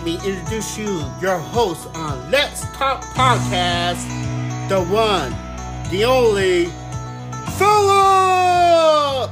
let me introduce you, your host on Let's Talk Podcast, the one, the only, Philip!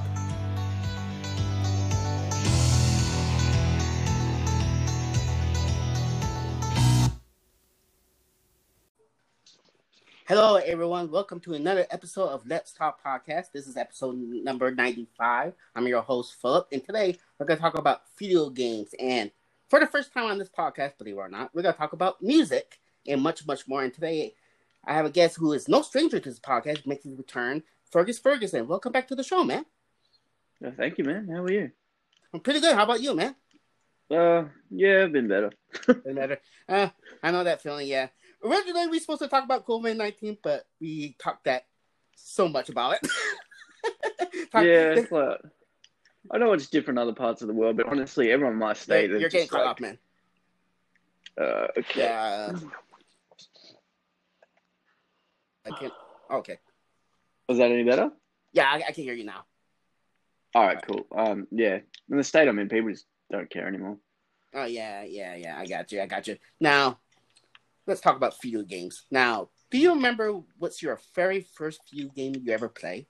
Hello, everyone. Welcome to another episode of Let's Talk Podcast. This is episode number 95. I'm your host, Philip, and today we're going to talk about video games. And for the first time on this podcast, believe it or not, we're going to talk about music and much, much more. And today I have a guest who is no stranger to this podcast, making his return, Fergus Ferguson. Welcome back to the show, man. Yeah, thank you, man. How are you? I'm pretty good. How about you, man? Uh, yeah, I've been better. been better. Uh, I know that feeling, yeah originally we were supposed to talk about COVID nineteen, but we talked that so much about it. Talk, yeah, it's like, I know it's different in other parts of the world, but honestly, everyone in my state you're, you're getting caught like, up, man. Uh, okay. Yeah. I can't. Okay. Was that any better? Yeah, I, I can hear you now. All right, cool. Um, yeah, in the state I'm in, people just don't care anymore. Oh yeah, yeah, yeah. I got you. I got you. Now, let's talk about video games. Now, do you remember what's your very first video game you ever played?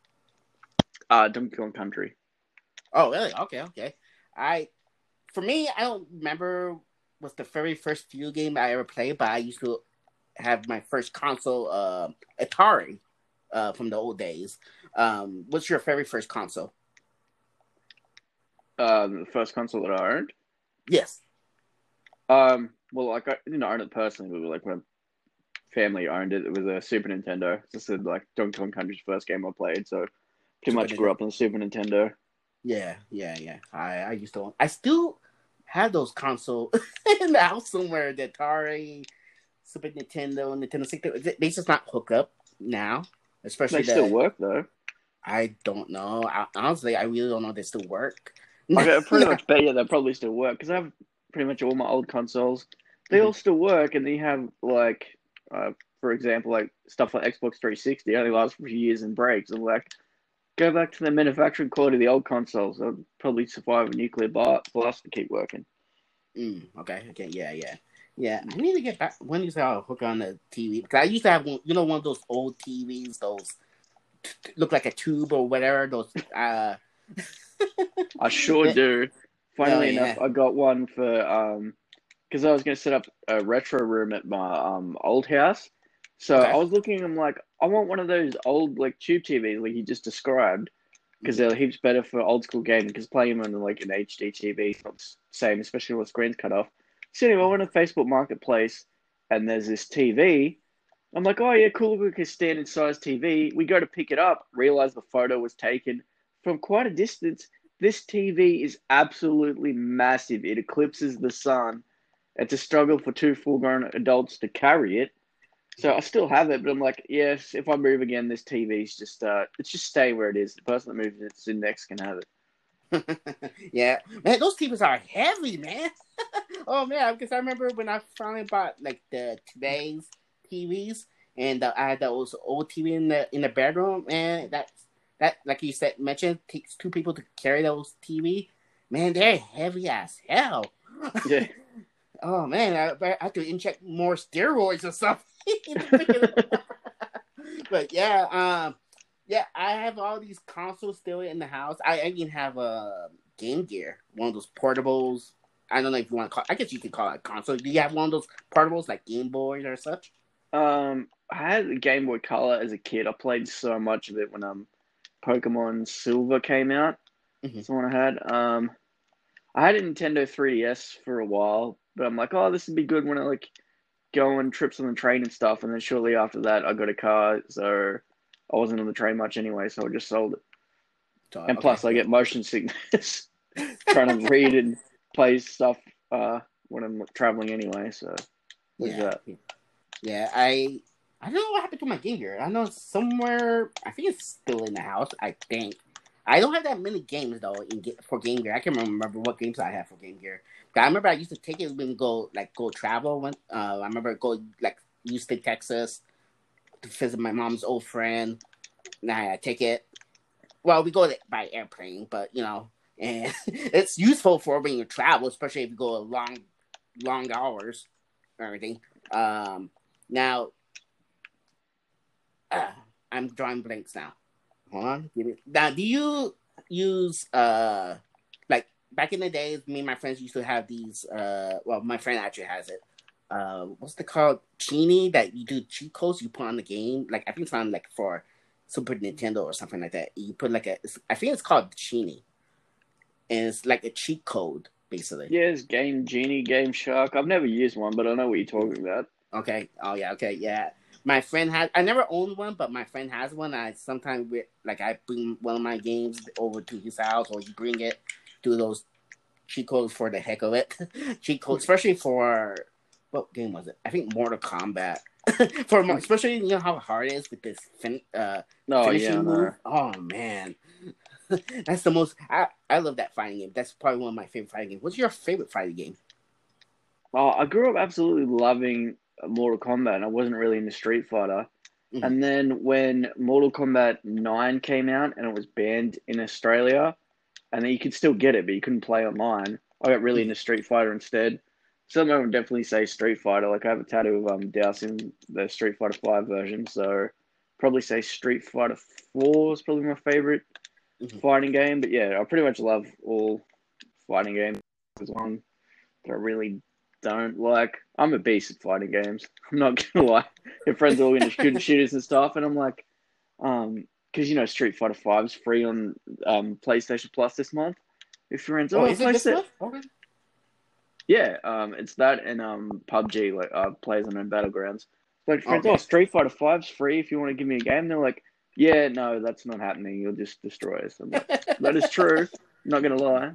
Uh, Donkey Kong Country. Oh, really? Okay, okay. I, for me, I don't remember what's the very first video game I ever played, but I used to have my first console, uh, Atari, uh, from the old days. Um, what's your very first console? Um, the first console that I owned. Yes. Um, well, like I didn't own it personally, but like when family owned it, it was a Super Nintendo. This is like Donkey Kong Country's first game I played, so pretty Super much grew up on the Super Nintendo. Yeah, yeah, yeah. I I used to. I still have those console in the house somewhere. The Atari, Super Nintendo, Nintendo 60. They just not hook up now, especially. They the, still work though. I don't know. I, honestly, I really don't know if they still work. I pretty much bet you they probably still work because I have pretty much all my old consoles. They mm-hmm. all still work, and they have like, uh, for example, like stuff like Xbox 360 only lasts for few years and breaks. And like, go back to the manufacturing quality of the old consoles. They'll probably survive a nuclear blast to keep working. Mm, okay. Okay. Yeah. Yeah. Yeah. I need to get back. When you say I'll hook on the TV, because I used to have one. You know, one of those old TVs. Those look like a tube or whatever. Those. uh I sure do. Funnily oh, enough, I got one for um because I was going to set up a retro room at my um old house. So okay. I was looking. I'm like, I want one of those old like tube TVs like you just described because mm-hmm. they're heaps better for old school gaming. Because playing them on like an HD TV is not the same, especially when the screen's cut off. So anyway, I went to Facebook Marketplace and there's this TV. I'm like, oh yeah, cool, like a standard size TV. We go to pick it up, realize the photo was taken from quite a distance, this TV is absolutely massive. It eclipses the sun. It's a struggle for two full grown adults to carry it. So I still have it, but I'm like, yes, if I move again, this TV's just uh, it's just staying where it is. The person that moves its in next can have it. yeah, man, those TVs are heavy, man. oh man, because I remember when I finally bought like the today's TVs, and uh, I had those old TV in the in the bedroom, man. That that like you said mentioned takes two people to carry those TV. Man, they're heavy as hell. Yeah. oh man, I, I have to inject more steroids or something. but yeah, um, yeah, I have all these consoles still in the house. I even have a Game Gear, one of those portables. I don't know if you want to call. I guess you could call it console. Do you have one of those portables like Game Boys or such? Um, I had a Game Boy Color as a kid. I played so much of it when I'm Pokemon Silver came out. Mm-hmm. That's the one I had. Um, I had a Nintendo 3DS for a while, but I'm like, oh, this would be good when I like go on trips on the train and stuff. And then shortly after that, I got a car, so I wasn't on the train much anyway, so I just sold it. And okay. plus, I get motion sickness trying to read and play stuff uh, when I'm traveling anyway. So, yeah, yeah, I I don't know what happened to my Game Gear. I know somewhere. I think it's still in the house. I think. I don't have that many games though in for Game Gear. I can't remember what games I have for Game Gear. I remember I used to take it when go like go travel. When uh, I remember go like Houston, Texas to visit my mom's old friend. Now I take it. Well, we go by airplane, but you know, and it's useful for when you travel, especially if you go long long hours, or everything. Um, now, uh, I'm drawing blanks now. Hold on, give it. Now, do you use uh, like back in the days? Me and my friends used to have these. Uh, well, my friend actually has it. Uh, what's the called? Genie that you do cheat codes you put on the game. Like I think it's on like for Super Nintendo or something like that. You put like a, I think it's called Genie, and it's like a cheat code basically. Yeah, it's Game Genie, Game Shark. I've never used one, but I know what you're talking about. Okay. Oh yeah. Okay. Yeah. My friend has. I never owned one, but my friend has one. I sometimes like I bring one of my games over to his house, or you bring it, to those cheat codes for the heck of it. cheat codes, especially for what game was it? I think Mortal Kombat. for especially you know how hard it is with this fin- uh oh, finishing yeah, move. Oh man, that's the most. I I love that fighting game. That's probably one of my favorite fighting games. What's your favorite fighting game? Oh, I grew up absolutely loving Mortal Kombat, and I wasn't really into Street Fighter. Mm-hmm. And then when Mortal Kombat Nine came out and it was banned in Australia, and then you could still get it, but you couldn't play online. I got really into Street Fighter instead. Some I would definitely say Street Fighter. Like I have a tattoo of um in the Street Fighter Five version, so probably say Street Fighter Four is probably my favorite mm-hmm. fighting game. But yeah, I pretty much love all fighting games. There's one that I really don't like. I'm a beast at fighting games. I'm not gonna lie. Your friends are all into shooting shooters and stuff, and I'm like, um, because you know Street Fighter Five is free on um PlayStation Plus this month. If your friends, oh, oh is it this month? Okay. Yeah, um, it's that and um PUBG like uh plays on battlegrounds. Like friends, okay. oh Street Fighter Five's free if you want to give me a game. They're like, yeah, no, that's not happening. You'll just destroy us. Like, that is true. I'm not gonna lie.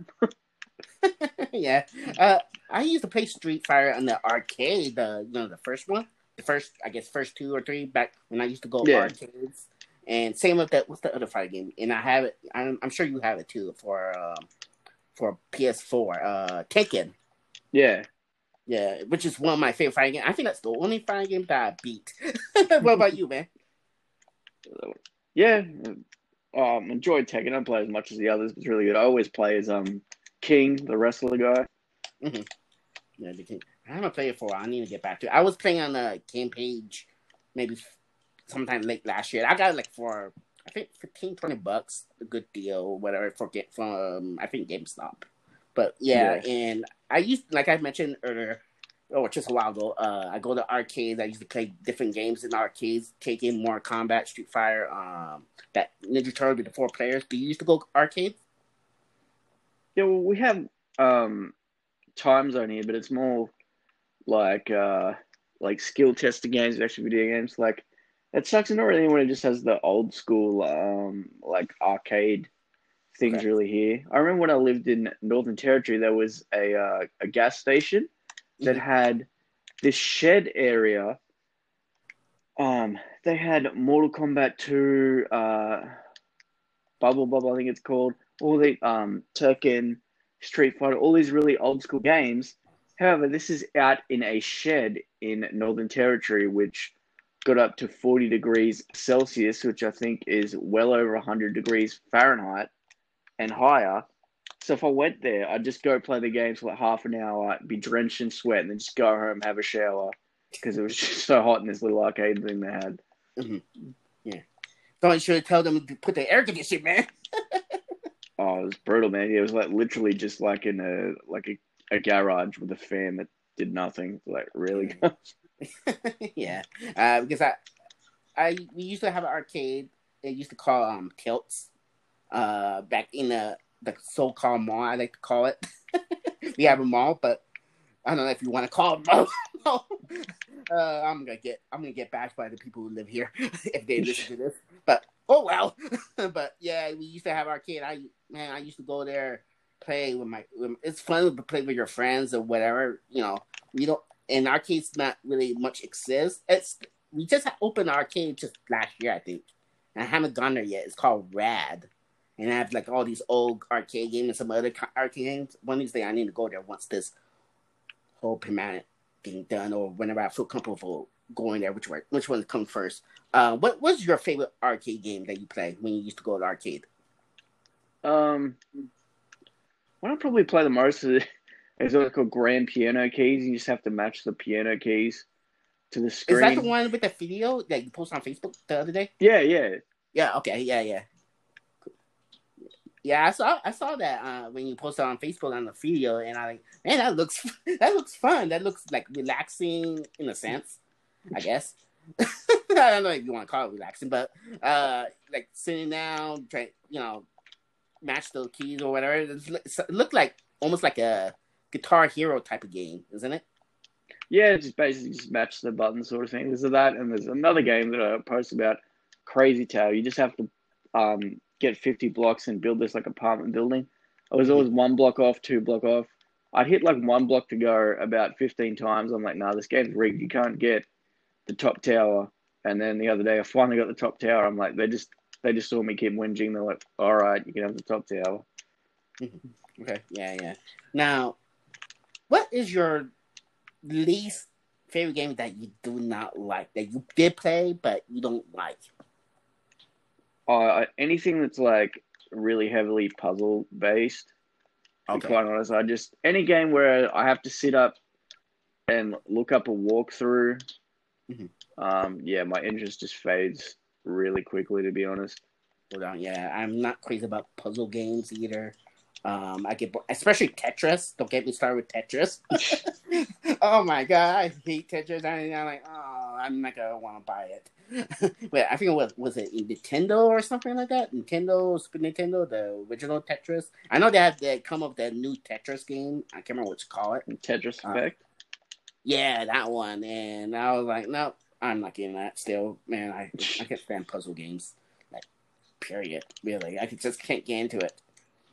yeah, uh, I used to play Street Fighter on the arcade. The you know the first one, the first I guess first two or three back when I used to go yeah. arcades. And same with that. What's the other fighting game? And I have it. I'm, I'm sure you have it too for um, for PS4. Uh, Tekken. Yeah. Yeah, which is one of my favorite fighting games. I think that's the only fighting game that I beat. what about you, man? Yeah, um, enjoyed Tekken. I don't play as much as the others. It's really good. I always play as um King, the wrestler guy. Mm-hmm. Yeah, the King. I haven't played it for a while. I need to get back to it. I was playing on the game page maybe sometime late last year. I got it like for I think 15, 20 bucks, a good deal, whatever for get from I think GameStop. But yeah, yeah, and I used like I mentioned earlier, or just a while ago, uh, I go to arcades. I used to play different games in arcades, Tekken Mortal Kombat, Street Fighter, um, that Ninja Turtle with the four players. Do you used to go arcades? Yeah, well, we have um, Timezone here, but it's more like uh, like skill testing games, actually video games. Like it sucks not really it just has the old school um, like arcade things okay. really here. I remember when I lived in Northern Territory, there was a uh, a gas station that mm-hmm. had this shed area. Um, they had Mortal Kombat 2, uh, Bubble Bobble, I think it's called, all the um, Tekken, Street Fighter, all these really old school games. However, this is out in a shed in Northern Territory, which got up to 40 degrees Celsius, which I think is well over 100 degrees Fahrenheit and higher. So if I went there, I'd just go play the games for like half an hour, be drenched in sweat, and then just go home, have a shower because it was just so hot in this little arcade thing they had. Mm-hmm. Yeah. Don't should tell them to put the air conditioning, man. Oh, it was brutal, man. Yeah, it was like literally just like in a like a, a garage with a fan that did nothing. Like really. yeah, uh, because I, I we used to have an arcade. They used to call um tilts uh, back in the, the so-called mall, I like to call it. we have a mall, but I don't know if you want to call it mall. uh, I'm gonna get I'm gonna get bashed by the people who live here if they listen to this. But oh well. but yeah, we used to have our kid. I man, I used to go there play with my. It's fun to play with your friends or whatever. You know, we don't. In our case, not really much exists. It's we just opened arcade just last year, I think. And I haven't gone there yet. It's called Rad and I have like all these old arcade games and some other arcade games. One of these days, I need to go there once this whole pandemic being done, or whenever I feel comfortable going there. Which one? Which one comes first? Uh, what was your favorite arcade game that you played when you used to go to arcade? Um, what I probably play the most is It's what called grand piano keys. You just have to match the piano keys to the screen. Is that the one with the video that you posted on Facebook the other day? Yeah, yeah. Yeah, okay, yeah, yeah. Yeah, I saw I saw that uh, when you posted on Facebook on the video, and I like, man, that looks that looks fun. That looks like relaxing in a sense, I guess. I don't know if you want to call it relaxing, but uh, like sitting down, trying, you know, match the keys or whatever. It looked like almost like a Guitar Hero type of game, isn't it? Yeah, just basically just match the buttons sort of thing. There's that, and there's another game that I post about, Crazy Town. You just have to um, get 50 blocks and build this like apartment building. I was always one block off, two block off. I'd hit like one block to go about 15 times. I'm like, nah, this game's rigged. You can't get the top tower. And then the other day, I finally got the top tower. I'm like, they just they just saw me keep whinging. They're like, all right, you can have the top tower. okay, yeah, yeah. Now, what is your least favorite game that you do not like that you did play but you don't like? Uh, anything that's like really heavily puzzle based. To okay. be quite honest, I just any game where I have to sit up and look up a walkthrough. Mm-hmm. Um, yeah, my interest just fades really quickly. To be honest. Hold on, yeah, I'm not crazy about puzzle games either. Um, I get especially Tetris. Don't get me started with Tetris. oh my god, I hate Tetris. I, am like, oh, I'm not gonna want to buy it. Wait, I think it was was it Nintendo or something like that? Nintendo, Super Nintendo, the original Tetris. I know they have they come up that new Tetris game. I can't remember what to call it. Tetris uh, Effect. Yeah, that one. And I was like, no, I'm not getting that. Still, man, I I can't stand puzzle games. Like, period. Really, I just can't get into it.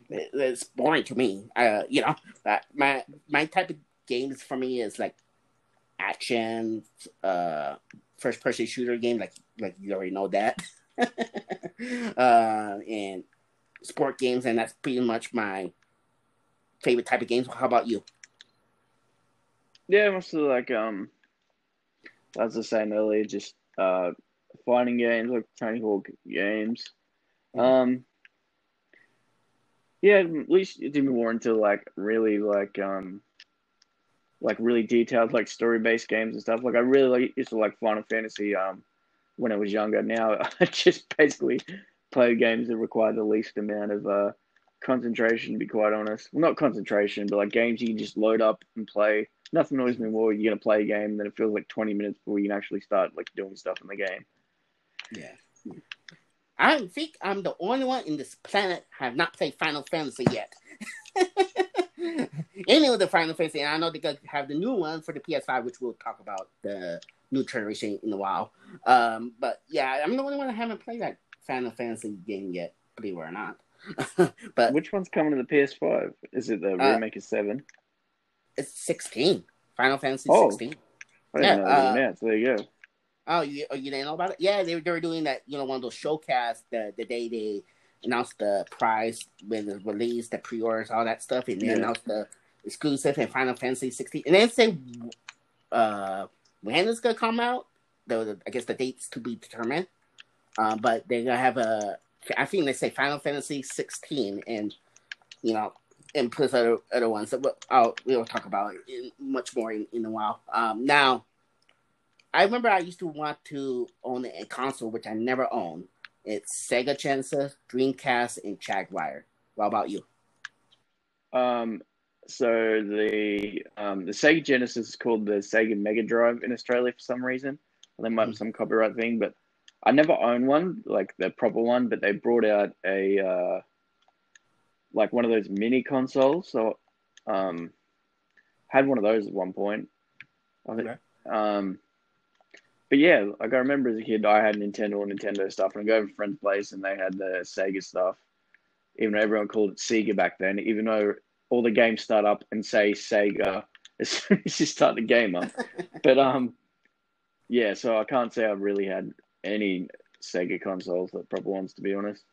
it it's boring to me. Uh, you know, uh, my my type of games for me is like action, uh, first person shooter game, like like you already know that. uh, and sport games, and that's pretty much my favorite type of games. How about you? Yeah, mostly like um, as I was saying earlier, just uh, fighting games like Tony Hawk games. Um, yeah, at least it did more into like really like um like really detailed like story based games and stuff. Like I really like used to like Final Fantasy um when I was younger. Now I just basically play games that require the least amount of uh concentration to be quite honest. Well not concentration, but like games you can just load up and play. Nothing annoys me more you're gonna play a game then it feels like twenty minutes before you can actually start like doing stuff in the game. Yeah. I think I'm the only one in this planet have not played Final Fantasy yet. any of the Final Fantasy, and I know they have the new one for the PS5, which we'll talk about the new generation in a while. Um, but yeah, I'm the only one that haven't played that Final Fantasy game yet, believe it or not. but which one's coming to the PS5? Is it the uh, remake of Seven? It's 16. Final Fantasy oh, 16. I yeah, uh, So there you go. Oh, you, oh, you didn't know about it? Yeah, they, they were doing that. You know, one of those showcasts the the day they announced the price when it released, the pre-orders, all that stuff, and then yeah. announced the exclusive and Final Fantasy 16. And then say uh, when it's gonna come out. The, I guess the dates to be determined. Uh, but they're gonna have a. I think they say Final Fantasy 16, and you know, and plus other other ones that we'll, we'll talk about in, much more in, in a while. Um, now, I remember I used to want to own a console, which I never owned. It's Sega Genesis, Dreamcast, and Jaguar. What about you? Um, so the um, the Sega Genesis is called the Sega Mega Drive in Australia for some reason. There might be some copyright thing, but I never owned one, like the proper one. But they brought out a uh, like one of those mini consoles. So um, had one of those at one point. I think. Okay. Um, but yeah, like I remember as a kid, I had Nintendo and Nintendo stuff, and I go to a friend's place and they had the Sega stuff. Even though everyone called it Sega back then, even though all the games start up and say Sega as soon as you start the game up. but um, yeah, so I can't say I've really had any Sega consoles, the proper ones, to be honest.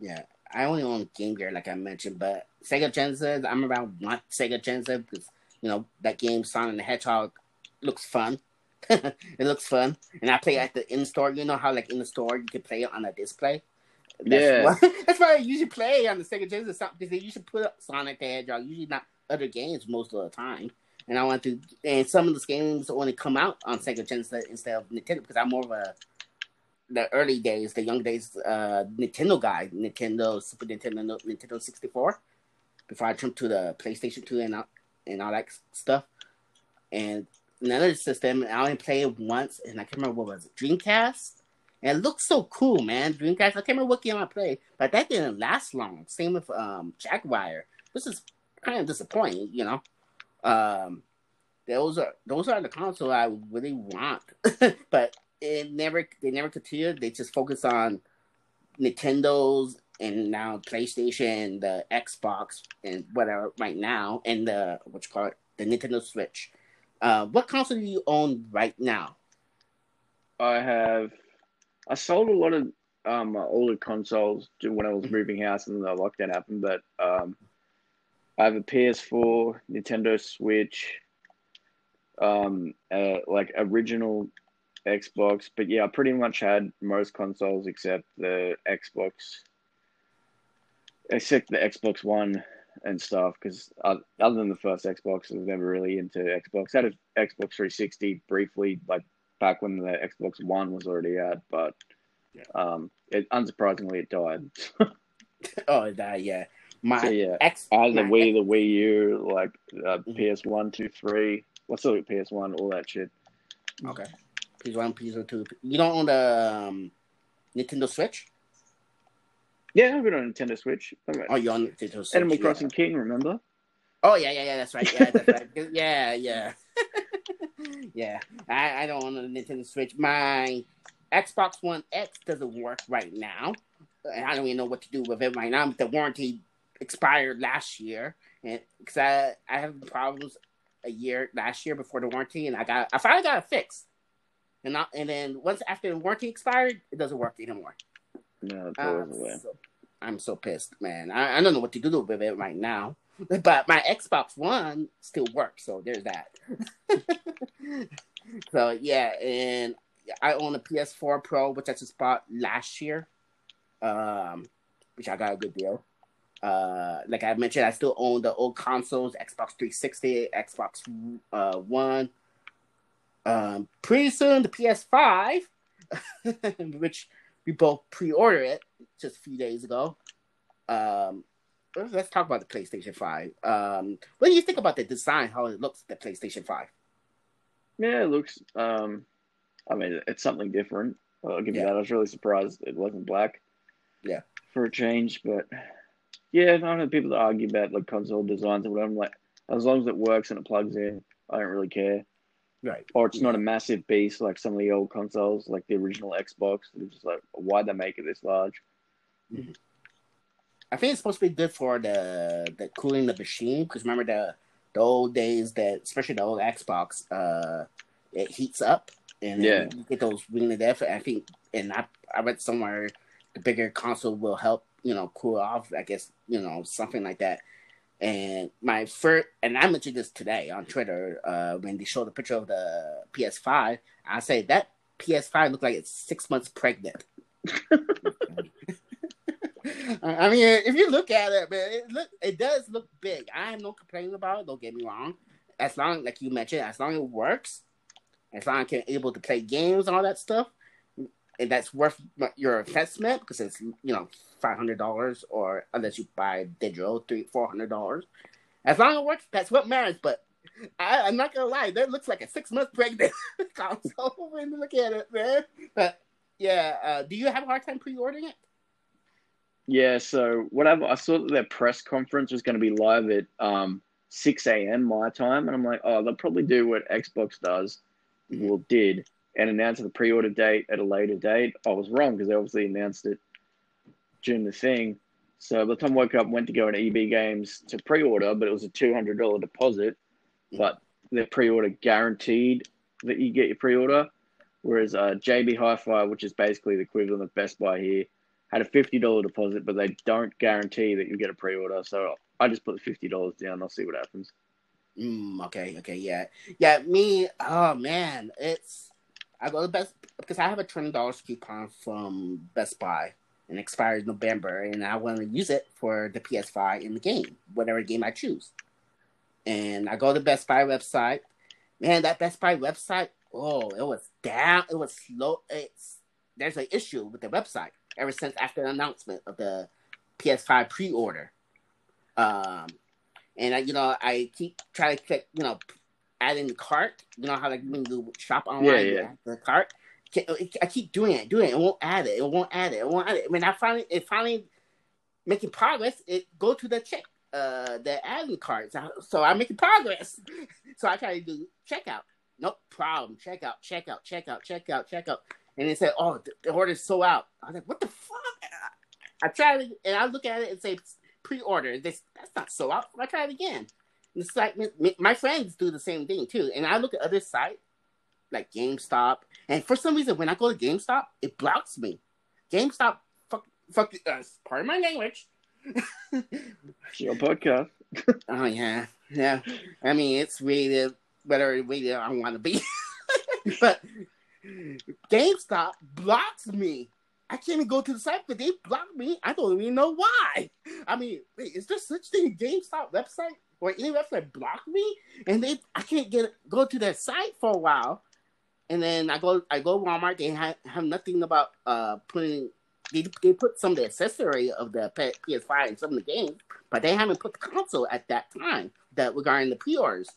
Yeah, I only own Game Gear, like I mentioned, but Sega Genesis, I'm around one Sega Genesis because you know that game Sonic the Hedgehog looks fun. it looks fun, and I play at the in store. You know how like in the store you can play it on a display. That's yeah, why, that's why I usually play on the Sega Genesis because they usually put up Sonic the Hedgehog. Usually not other games most of the time, and I want to. And some of those games only come out on Sega Genesis instead of Nintendo because I'm more of a the early days, the young days, uh, Nintendo guy, Nintendo, Super Nintendo, Nintendo 64. Before I jumped to the PlayStation 2 and all, and all that stuff, and another system, I only played once, and I can't remember what was it, Dreamcast. And it looked so cool, man. Dreamcast. I can't remember what game I played, but that didn't last long. Same with um, Jaguar. This is kind of disappointing, you know. Um, those are those are the console I really want, but it never they never continued. They just focus on Nintendo's and now PlayStation, the Xbox, and whatever right now, and the what you call it, the Nintendo Switch. Uh, what console do you own right now? I have. I sold a lot of um older consoles when I was mm-hmm. moving house and the lockdown happened, but um, I have a PS4, Nintendo Switch, um, uh, like original Xbox, but yeah, I pretty much had most consoles except the Xbox, except the Xbox One and stuff. Because other than the first Xbox, I was never really into Xbox. I had an Xbox 360 briefly, like back when the Xbox One was already out, but yeah. um, it unsurprisingly it died. oh, that yeah. My so, yeah, I had the Wii, the Wii U, like uh, mm-hmm. PS One, Two, Three. What's the PS One? All that shit. Okay. PS1, PS2. You don't own the um, Nintendo Switch? Yeah, I've been on Nintendo Switch. Oh, you're on Nintendo Switch. Animal Crossing King, remember? Oh yeah, yeah, yeah. That's right. Yeah, that's right. yeah, yeah, yeah. I, I don't own a Nintendo Switch. My Xbox One X doesn't work right now. I don't even know what to do with it right now. The warranty expired last year, and because I I have problems a year last year before the warranty, and I got I finally got it fixed and not, and then once after the warranty expired, it doesn't work anymore. No, uh, so, I'm so pissed, man. I, I don't know what to do with it right now. But my Xbox One still works, so there's that. so yeah, and I own a PS4 Pro, which I just bought last year, um, which I got a good deal. Uh, like I mentioned, I still own the old consoles: Xbox 360, Xbox uh, One, um, pretty soon the PS5, which we both pre-ordered it just a few days ago. Um, let's talk about the PlayStation 5. Um, what do you think about the design, how it looks, the PlayStation 5? Yeah, it looks, um, I mean, it's something different. I'll give you yeah. that. I was really surprised it wasn't black. Yeah. For a change, but yeah, I don't know people that argue about like console designs and whatever. I'm like, as long as it works and it plugs in, I don't really care. Right. Or it's not a massive beast like some of the old consoles, like the original Xbox. It's just like, why'd they make it this large? Mm-hmm. I think it's supposed to be good for the the cooling the machine because remember the the old days that especially the old Xbox, uh, it heats up and yeah. you get those ring of death. I think, and I I read somewhere the bigger console will help you know cool off. I guess you know something like that. And my first, and I mentioned this today on Twitter uh, when they showed the picture of the PS5. I say that PS5 looked like it's six months pregnant. I mean, if you look at it, man, it look it does look big. I have no complaint about it. Don't get me wrong. As long, like you mentioned, as long as it works, as long as I'm able to play games and all that stuff, and that's worth your investment because it's you know five hundred dollars, or unless you buy digital, three four hundred dollars. As long as it works, that's what matters. But I, am not gonna lie, that looks like a six month pregnant console when you look at it, man. But yeah, uh, do you have a hard time pre-ordering it? Yeah, so whatever. I saw that their press conference was going to be live at um, 6 a.m. my time, and I'm like, oh, they'll probably do what Xbox does, mm-hmm. well, did, and announce the pre-order date at a later date. I was wrong because they obviously announced it during the thing. So by the time I woke up, went to go in EB Games to pre-order, but it was a two hundred dollar deposit. But the pre-order guaranteed that you get your pre-order, whereas uh, JB Hi-Fi, which is basically the equivalent of Best Buy here, had a fifty dollar deposit, but they don't guarantee that you get a pre-order. So I just put the fifty dollars down. I'll see what happens. Mm, okay, okay, yeah, yeah. Me, oh man, it's I go to Best because I have a twenty dollars coupon from Best Buy and expires November, and I want to use it for the PS5 in the game, whatever game I choose. and I go to Best Buy website. Man, that Best Buy website, oh, it was down. It was slow. It's there's an issue with the website ever since after the announcement of the PS5 pre-order. Um, and I, you know, I keep trying to click, you know, add in the cart. You know how like when you shop online, yeah, yeah. the cart. I keep doing it, doing it. It won't add it. It won't add it. It won't add it. When I finally, it finally making progress. It go to the check, uh, the adding cards. So I'm making progress. so I try to do checkout. No problem. Checkout, checkout, checkout, checkout, checkout. And it said, "Oh, the, order's so out." I was like, "What the fuck?" I, try to, and I look at it and say, "Pre-order." This that's not so out. I try it again. It's like my friends do the same thing too. And I look at other sites like GameStop, and for some reason, when I go to GameStop, it blocks me. GameStop, fuck, fuck, uh, pardon my language. your podcast. oh yeah, yeah. I mean, it's rated whether rated I want to be, but GameStop blocks me. I can't even go to the site, but they block me. I don't even know why. I mean, wait, is there such thing a GameStop website or any website block me? And they, I can't get go to their site for a while and then I go I go Walmart. They have, have nothing about uh putting. They, they put some of the accessory of the PS5 and some of the games, but they haven't put the console at that time that regarding the pre-orders.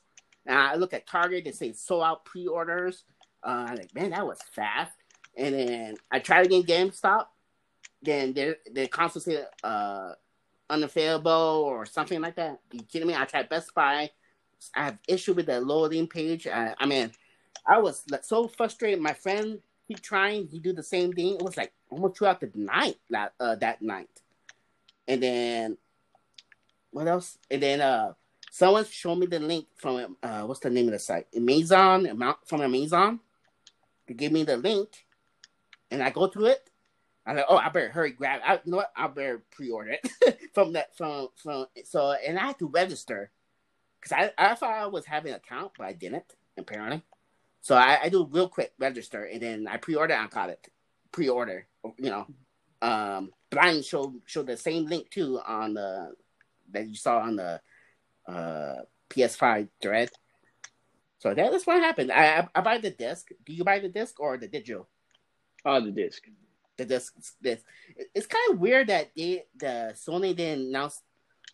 And I look at Target, they say sold out pre-orders. Uh, I'm like, man, that was fast. And then I tried again GameStop. Then their the console said uh unavailable or something like that. Are you kidding me? I tried Best Buy. I have issue with the loading page. I, I mean, I was so frustrated. My friend keep trying, he do the same thing. It was like almost throughout the night that uh, that night. And then what else? And then uh someone showed me the link from uh what's the name of the site? Amazon, from Amazon. They gave me the link and I go to it. I'm like, oh, I better hurry grab. It. I you know what? I better pre-order it from that from from so and I had to register because I I thought I was having an account, but I didn't apparently. So I, I do real quick register and then I pre-order call it pre-order. You know, um, Brian showed showed the same link too on the that you saw on the uh, PS5 thread. So that, that's what happened. I, I, I buy the disc. Do you buy the disc or the digital? Oh, the disc. The disc. This. It's kind of weird that they the Sony didn't now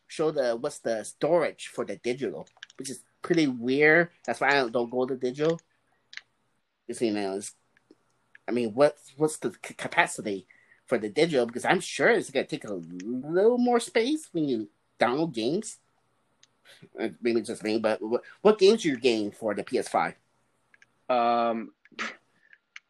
show the what's the storage for the digital, which is pretty weird. That's why I don't, don't go to digital you know, I mean, what's what's the capacity for the digital? Because I'm sure it's gonna take a little more space when you download games. Uh, maybe just me, but what, what games are you getting for the PS5? Um,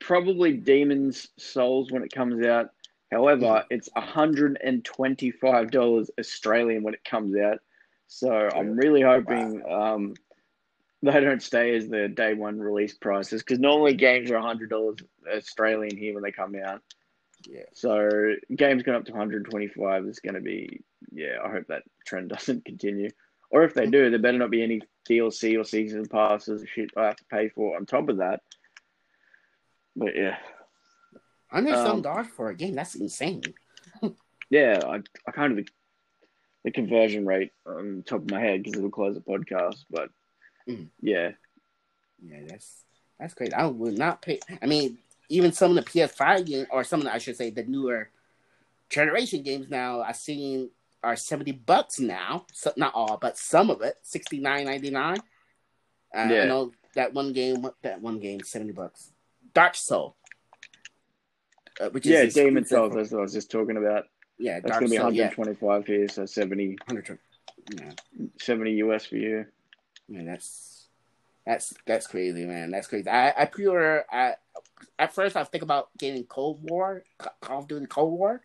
probably Demon's Souls when it comes out. However, mm. it's hundred and twenty-five dollars Australian when it comes out. So I'm really hoping wow. um, they don't stay as the day one release prices because normally games are hundred dollars Australian here when they come out. Yeah. So games going up to 125 is going to be yeah. I hope that trend doesn't continue. Or if they do, there better not be any DLC or season passes or shit I have to pay for on top of that. But yeah, hundred um, some dollars for a game. That's insane. yeah, I I kind of the conversion rate on top of my head because it'll close the podcast, but Mm. Yeah. Yeah, that's that's great. I would not pay. I mean, even some of the PS5 games, or some of the, I should say, the newer generation games now, I've seen are seventy bucks now. So, not all, but some of it, sixty nine ninety nine. Uh, yeah. I know that one game. That one game, seventy bucks. Dark Soul. Uh, which is yeah, Demon Souls. That's what I was just talking about. Yeah, that's going to be 125 yeah. here, so 70, yeah. 70 US for you. Man, that's that's that's crazy, man. That's crazy. I I pre-order. I at first I think about getting Cold War, Call of Duty Cold War,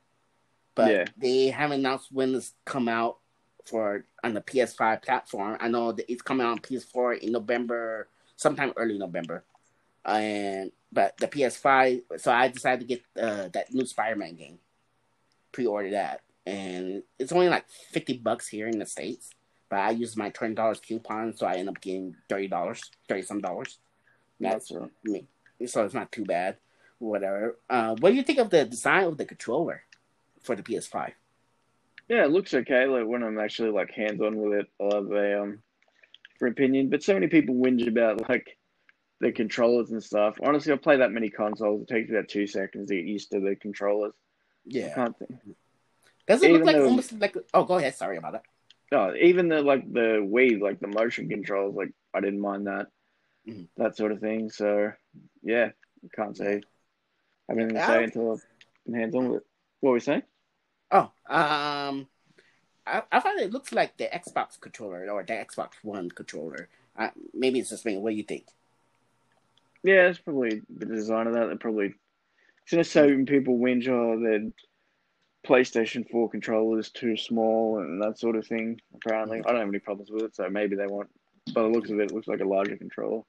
but yeah. they haven't announced when it's come out for on the PS5 platform. I know that it's coming out on PS4 in November, sometime early November, and but the PS5. So I decided to get uh, that new Spider-Man game, pre-order that, and it's only like fifty bucks here in the states but I used my twenty dollars coupon, so I end up getting thirty dollars, thirty some dollars. That's me, so it's not too bad. Whatever. Uh, what do you think of the design of the controller for the PS5? Yeah, it looks okay. Like when I'm actually like hands on with it, I love a um, for opinion, but so many people whinge about like the controllers and stuff. Honestly, I play that many consoles. It takes about two seconds to get used to the controllers. Yeah. I can't think. Does it look like almost like? Oh, go ahead. Sorry about that. No, even the like the Wii, like the motion controls, like I didn't mind that, mm-hmm. that sort of thing. So yeah, can't say. I have anything to say until I've been hands on with it. What were we saying? Oh, um, I, I find it looks like the Xbox controller or the Xbox One controller. Uh, maybe it's just me. What do you think? Yeah, it's probably the design of that. They're probably it's certain people whinge oh the PlayStation Four controller is too small and that sort of thing. Apparently, I don't have any problems with it, so maybe they want. By the looks of it, it looks like a larger controller.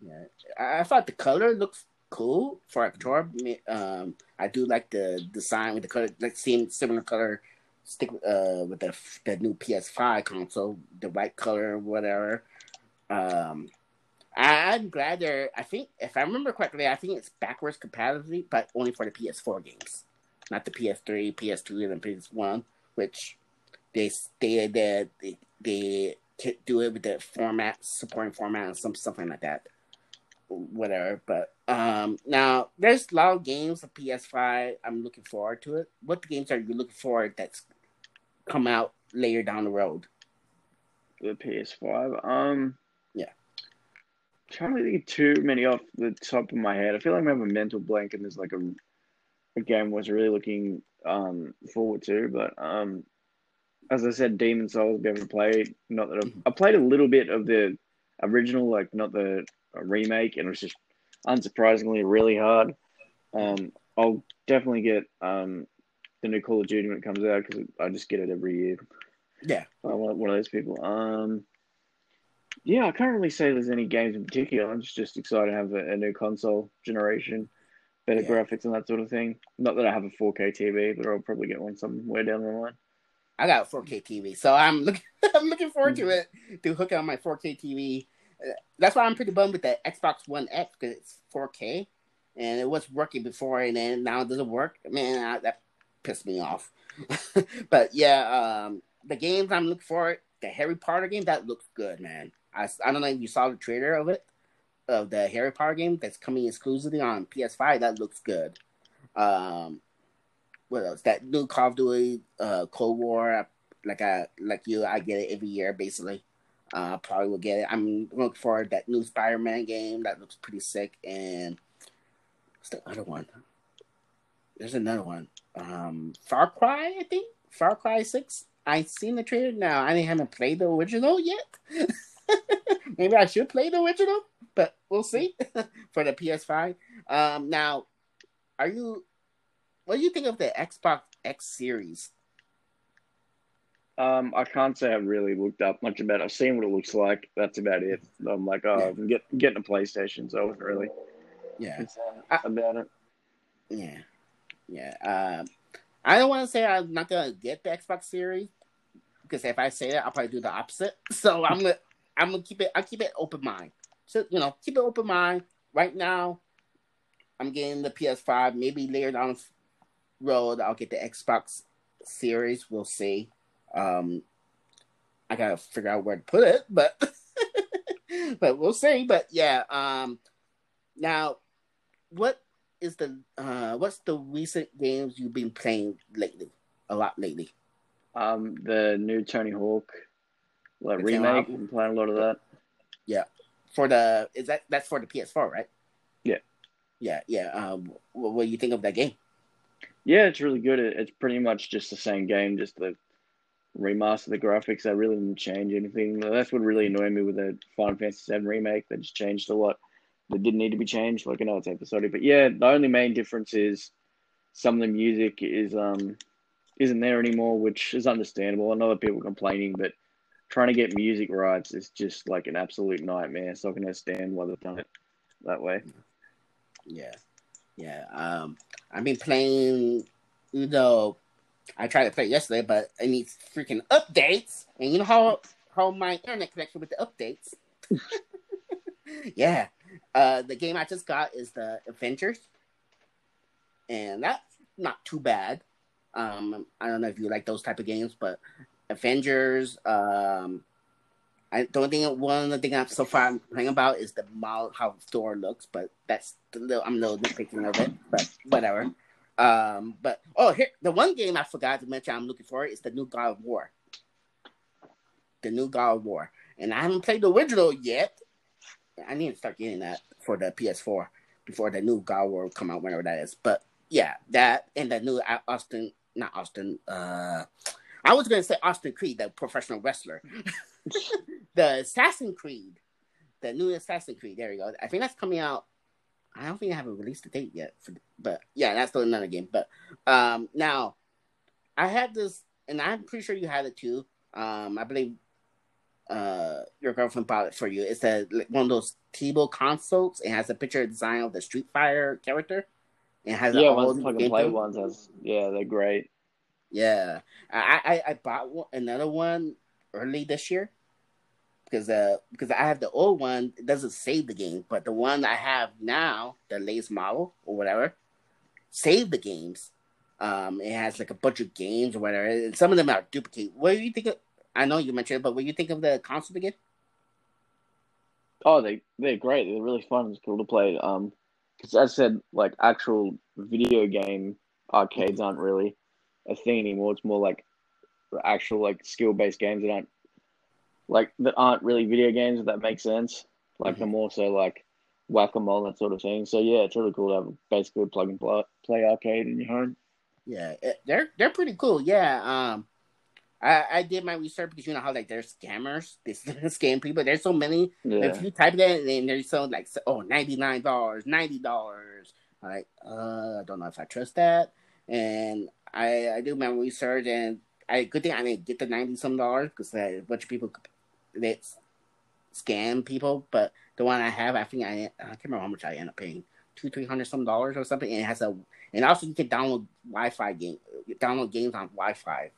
Yeah, I thought the color looks cool for a controller. Um, I do like the design with the color, like seeing similar color stick uh, with the the new PS5 console, the white color, whatever. Um, I, am glad they're. I think if I remember correctly, I think it's backwards compatibility, but only for the PS4 games, not the PS3, PS2, and PS1, which they stated that they, they do it with the format, supporting format, and some something like that. Whatever, but um, now there's a lot of games of PS5. I'm looking forward to it. What games are you looking forward that's come out later down the road? The PS5. Um. I'm trying to think too many off the top of my head. I feel like I have a mental blank, and there's like a a game I was really looking um forward to, but um, as I said, Demon Souls, be able to play. Not that I've, mm-hmm. I played a little bit of the original, like not the remake, and it was just unsurprisingly really hard. Um, I'll definitely get um the new Call of Duty when it comes out because I just get it every year. Yeah, I'm one of those people. Um, yeah, I can't really say there's any games in particular. I'm just, just excited to have a, a new console generation, better yeah. graphics and that sort of thing. Not that I have a 4K TV, but I'll probably get one somewhere down the line. I got a 4K TV, so I'm looking. I'm looking forward to it to hook on my 4K TV. Uh, that's why I'm pretty bummed with the Xbox One X because it's 4K, and it was working before, and then now it doesn't work. Man, I, that pissed me off. but yeah, um, the games I'm looking for, the Harry Potter game, that looks good, man. I, I don't know if you saw the trailer of it, of the Harry Potter game that's coming exclusively on PS5. That looks good. Um, what else? That new Call of Duty, uh, Cold War. Like I like you, I get it every year basically. Uh, probably will get it. I'm looking for that new Spider-Man game that looks pretty sick. And what's the other one? There's another one um, Far Cry, I think Far Cry Six. I seen the trailer now. I haven't played the original yet. Maybe I should play the original, but we'll see for the PS5. Um, now, are you? What do you think of the Xbox X Series? Um, I can't say I've really looked up much about it. I've seen what it looks like. That's about it. I'm like, oh, yeah. I'm get, getting a PlayStation, so I wasn't really yeah about it. Yeah, yeah. Um, I don't want to say I'm not gonna get the Xbox Series because if I say that, I'll probably do the opposite. So I'm gonna I'm gonna keep it. I keep it open mind. So you know, keep it open mind. Right now, I'm getting the PS5. Maybe later down the road, I'll get the Xbox Series. We'll see. Um, I gotta figure out where to put it, but but we'll see. But yeah. Um, now, what is the uh what's the recent games you've been playing lately? A lot lately. Um, the new Tony Hawk like remake. I'm playing a lot of that. Yeah, for the is that that's for the PS4, right? Yeah, yeah, yeah. Um, what, what do you think of that game? Yeah, it's really good. It's pretty much just the same game, just the remaster the graphics. They really didn't change anything. That's what really annoyed me with the Final Fantasy VII remake. They just changed a lot that didn't need to be changed. Like I know it's episodic, but yeah, the only main difference is some of the music is um isn't there anymore, which is understandable. I know that people complaining, but trying to get music rights is just like an absolute nightmare. So I can understand why they've done it that way. Yeah, yeah. Um, I've been playing. Know, I tried to play yesterday, but it needs freaking updates. And you know how how my internet connection with the updates. yeah, uh, the game I just got is the Avengers, and that's not too bad. Um, I don't know if you like those type of games, but Avengers. Um, I don't think one of the things I'm so far I'm about is the how Thor looks, but that's the little, I'm a little nitpicking of it, but whatever. Um, but oh, here the one game I forgot to mention I'm looking for is the new God of War. The new God of War, and I haven't played the original yet. I need to start getting that for the PS4 before the new God of War come out, whenever that is. But yeah, that and the new Austin, not Austin. Uh, I was going to say Austin Creed, the professional wrestler. the Assassin Creed, the new Assassin Creed. There you go. I think that's coming out. I don't think I haven't released the date yet, for, but yeah, that's still another game. But um, now I had this, and I'm pretty sure you had it too. Um, I believe uh, your girlfriend bought it for you. It's a one of those Tebow consoles. It has a picture design of the Street Fighter character. It has yeah, ones plug and play ones. Has, yeah, they're great. Yeah, I I, I bought another one early this year because uh because I have the old one. It doesn't save the game, but the one I have now, the latest model or whatever, save the games. Um, it has like a bunch of games or whatever. And some of them are duplicate. What do you think? Of, I know you mentioned it, but what do you think of the console again? Oh, they they're great. They're really fun. It's cool to play. Um, because as I said, like actual video game arcades aren't really a thing anymore. It's more like actual like skill based games that aren't like that aren't really video games. If that makes sense. Like mm-hmm. they're more so like whack a mole that sort of thing. So yeah, it's really cool to have basically a plug and play arcade in your home. Yeah, they're they're pretty cool. Yeah, um, I, I did my research because you know how like there's scammers, they scam people. There's so many. Yeah. If you type that and there's so like oh ninety nine dollars, ninety dollars. Like uh, I don't know if I trust that. And I I do my research and I good thing I didn't get the ninety some dollars because a bunch of people that scam people. But the one I have, I think I I can't remember how much I end up paying two three hundred some dollars or something. And it has a and also you can download Wi-Fi game download games on Wi-Fi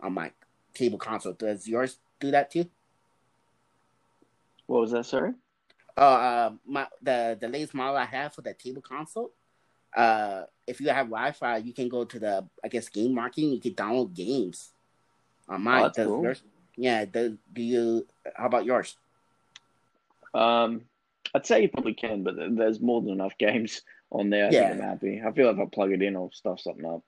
on my cable console. Does yours do that too? What was that, sorry? Uh, uh, my the the latest model I have for the table console. Uh, if you have Wi-Fi, you can go to the I guess game marketing. You can download games on mine. Oh, does cool. yours? Yeah. Do, do you? How about yours? Um, I'd say you probably can, but there's more than enough games on there. I yeah. think I'm happy. I feel like if I plug it in, I'll stuff something up.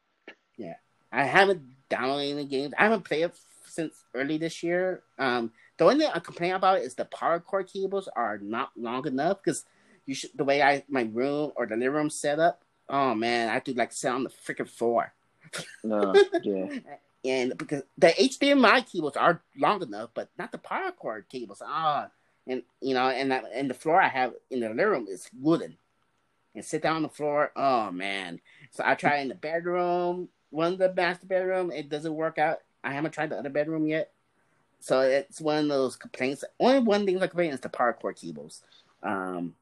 Yeah, I haven't downloaded any games. I haven't played it since early this year. Um, the only thing I complain about is the power cord cables are not long enough because you should the way I my room or the living room set up. Oh man, I to like sit on the freaking floor. No, yeah. and because the HDMI cables are long enough, but not the power cord cables. Ah, and you know, and that, and the floor I have in the living room is wooden. And sit down on the floor. Oh man! So I try in the bedroom, one of the master bedroom. It doesn't work out. I haven't tried the other bedroom yet. So it's one of those complaints. Only one thing I complain is the power cord cables. Um,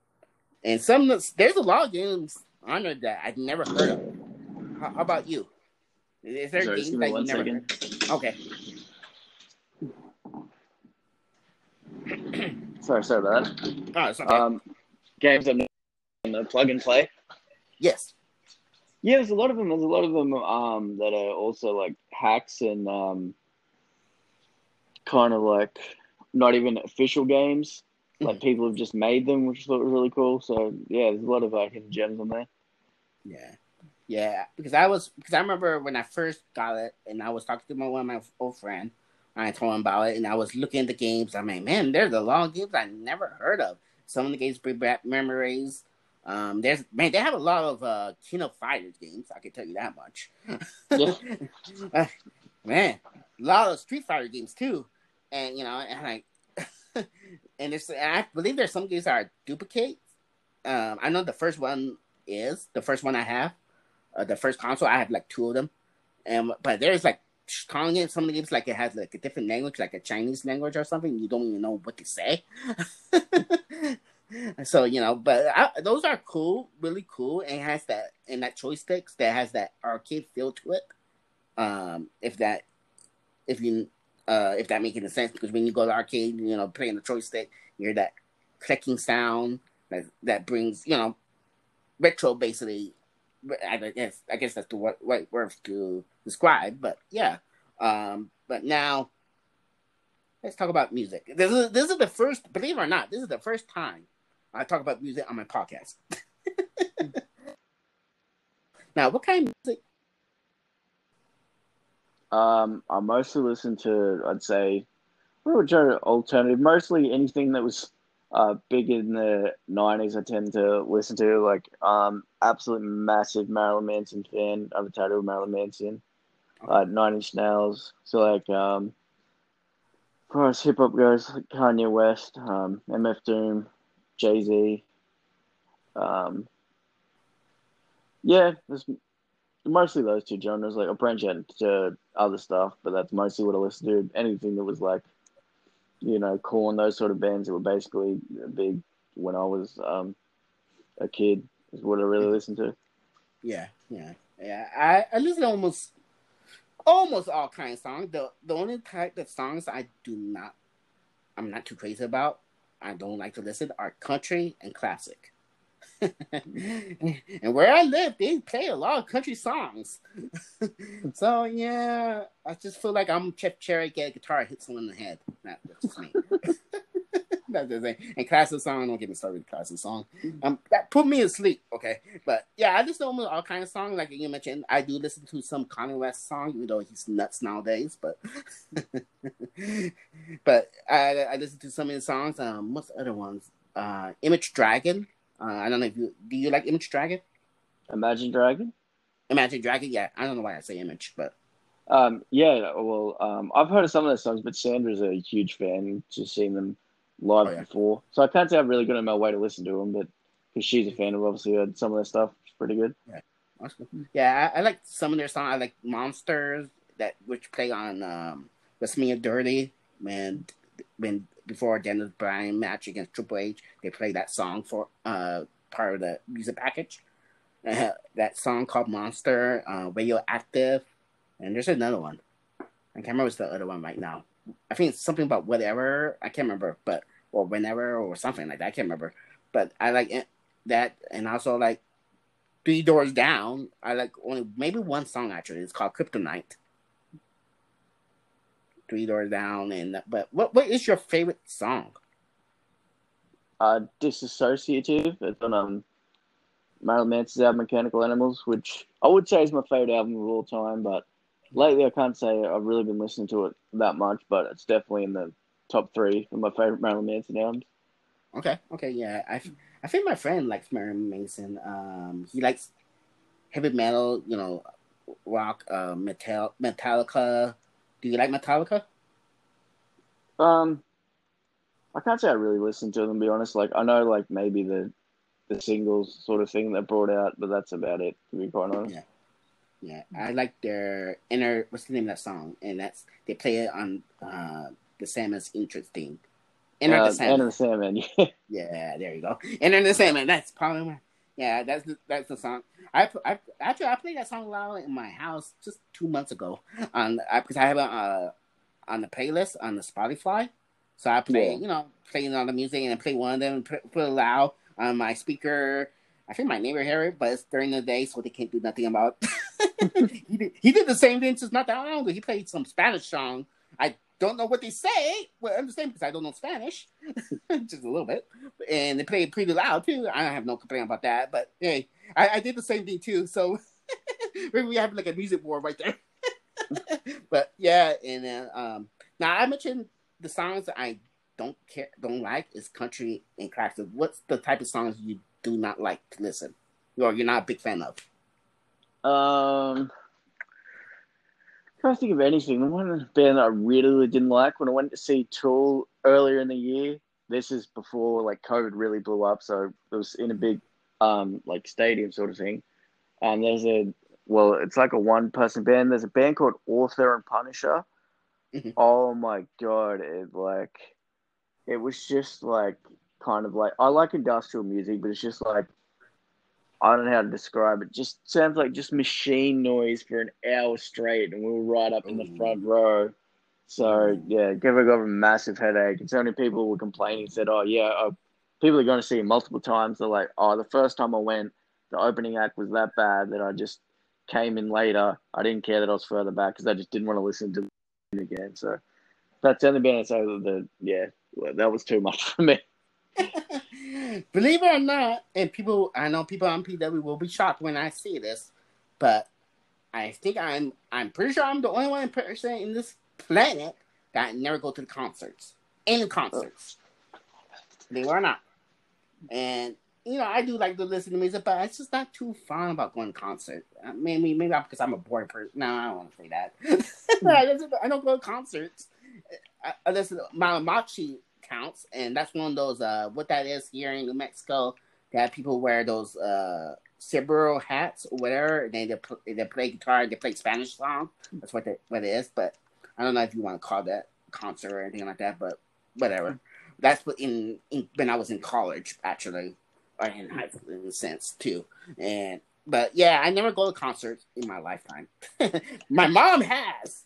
and some there's a lot of games on there that I've never heard of. How, how about you? Is there sorry, games that you never second. heard? Okay. sorry, sorry about that. Oh, it's okay. Um, games that the plug and play. Yes. Yeah, there's a lot of them. There's a lot of them um, that are also like hacks and um, kind of like not even official games. Like people have just made them, which I thought was really cool. So yeah, there's a lot of like hidden gems on there. Yeah, yeah. Because I was because I remember when I first got it, and I was talking to my one of my old friend. I told him about it, and I was looking at the games. I mean, man, there's a lot of games I never heard of. Some of the games bring back memories. Um, there's man, they have a lot of uh King of Fighters games. I can tell you that much. uh, man, a lot of Street Fighter games too, and you know, and like, and there's I believe there's some games that are duplicates. Um, I know the first one is the first one I have. Uh, the first console I have like two of them, and but there's like calling it some of the games like it has like a different language, like a Chinese language or something. You don't even know what to say. so you know, but I, those are cool, really cool, and has that and that joysticks that has that arcade feel to it. Um, if that, if you, uh, if that makes any sense, because when you go to arcade, you know, playing the joystick, you hear that clicking sound that that brings, you know, retro basically. I guess I guess that's the right word to describe, but yeah. Um, but now let's talk about music. This is this is the first, believe it or not, this is the first time I talk about music on my podcast. now, what kind of music? Um, I mostly listen to, I'd say, what would you alternative? Mostly anything that was uh, big in the '90s. I tend to listen to like um, absolute massive Marilyn Manson fan. I have a of Marilyn Manson. Uh, Nine Inch Nails. So like um, as hip hop goes, Kanye West, um, MF Doom, Jay Z. Um, yeah, mostly those two genres. Like I branch out into other stuff, but that's mostly what I listen to. Anything that was like, you know, Korn, those sort of bands that were basically big when I was um, a kid is what I really listened to. Yeah, yeah, yeah. I, I listen almost almost all kinds of songs. The the only type of songs I do not I'm not too crazy about, I don't like to listen are country and classic. and where I live, they play a lot of country songs. so yeah, I just feel like I'm Jeff Jarrett get a guitar hit someone in the head. That's just me. That's the thing. And classic song, don't get me started with classic song. Um, that put me asleep. Okay, but yeah, I listen to all kinds of songs. Like you mentioned, I do listen to some Kanye West song, even though he's nuts nowadays. But but I I listen to some of his songs. Um, what's the other ones? Uh, Image Dragon. Uh, I don't know if you do you like Image Dragon. Imagine Dragon. Imagine Dragon. Yeah, I don't know why I say Image, but um, yeah. Well, um, I've heard of some of their songs, but Sandra's a huge fan. Just seeing them live oh, yeah. before, so I can't say I've really got in my way to listen to them, but because she's a fan of obviously heard some of their stuff. It's pretty good. Yeah, yeah, I, I, like some of their songs. I like Monsters that which play on um, Me Dirty when when before Daniel Bryan match against Triple H, they play that song for uh part of the music package. Uh, that song called Monster, uh, Radioactive, and there's another one. I can't remember what's the other one right now. I think it's something about whatever. I can't remember, but or whenever or something like that. I can't remember. But I like it, that, and also like Three Doors Down. I like only maybe one song actually. It's called Kryptonite. Three Doors Down, and but what what is your favorite song? Uh, Disassociative. It's on um Marilyn Manson's album Mechanical Animals, which I would say is my favorite album of all time, but lately I can't say I've really been listening to it that much, but it's definitely in the top three of my favorite Marilyn Manson albums. Okay, okay, yeah. I, I think my friend likes Marilyn Manson. Um, he likes heavy metal, you know, rock, uh, metal, Metallica. Do you like Metallica? Um, I can't say I really listen to them. To be honest, like I know, like maybe the the singles sort of thing they brought out, but that's about it. To be quite honest. Yeah. Yeah, I like their inner. What's the name of that song? And that's they play it on uh, the Salmon's interesting. Enter uh, the Salmon. Enter the Salmon. Yeah. Yeah, there you go. Enter the Salmon. That's probably my. Yeah, that's the, that's the song. I, I actually I played that song loud in my house just two months ago on because I have it uh, on the playlist on the Spotify. So I play, yeah. you know, playing all the music and I play one of them, put, put it loud on my speaker I think my neighbor heard it, but it's during the day, so they can't do nothing about. he did. He did the same thing just not that long ago. He played some Spanish song. Don't know what they say. Well, I understand because I don't know Spanish, just a little bit. And they played pretty loud too. I have no complaint about that. But hey, I, I did the same thing too. So maybe we have like a music war right there. but yeah, and then um, now I mentioned the songs that I don't care, don't like is country and classic. What's the type of songs you do not like to listen, or you're not a big fan of? Um, I can't think of anything. The one band I really didn't like when I went to see Tool earlier in the year. This is before like COVID really blew up, so it was in a big um like stadium sort of thing. Um, there's a well, it's like a one person band. There's a band called Author and Punisher. Mm-hmm. Oh my god, it like it was just like kind of like I like industrial music, but it's just like I don't know how to describe it. Just sounds like just machine noise for an hour straight, and we were right up in the front row. So yeah, gave got a massive headache. And so many people were complaining, said, "Oh yeah, uh, people are going to see it multiple times." They're like, "Oh, the first time I went, the opening act was that bad that I just came in later. I didn't care that I was further back because I just didn't want to listen to it again." So That's the only band I say that. Yeah, that was too much for me. Believe it or not, and people, I know people on PW will be shocked when I see this, but I think I'm, I'm pretty sure I'm the only one person in this planet that never go to the concerts, any concerts. Believe it or not, and you know, I do like to listen to music, but it's just not too fun about going to concert. Uh, maybe, maybe because I'm a boring person. No, I don't want to say that. I don't go to concerts. I, I listen to Malamachi counts, and that's one of those. Uh, what that is here in New Mexico, that people wear those uh hats or whatever. They they, they play guitar, they play Spanish song. That's what they, what it is. But I don't know if you want to call that concert or anything like that. But whatever. That's what in, in when I was in college actually or in high school in a sense too. And but yeah, I never go to concerts in my lifetime. my mom has.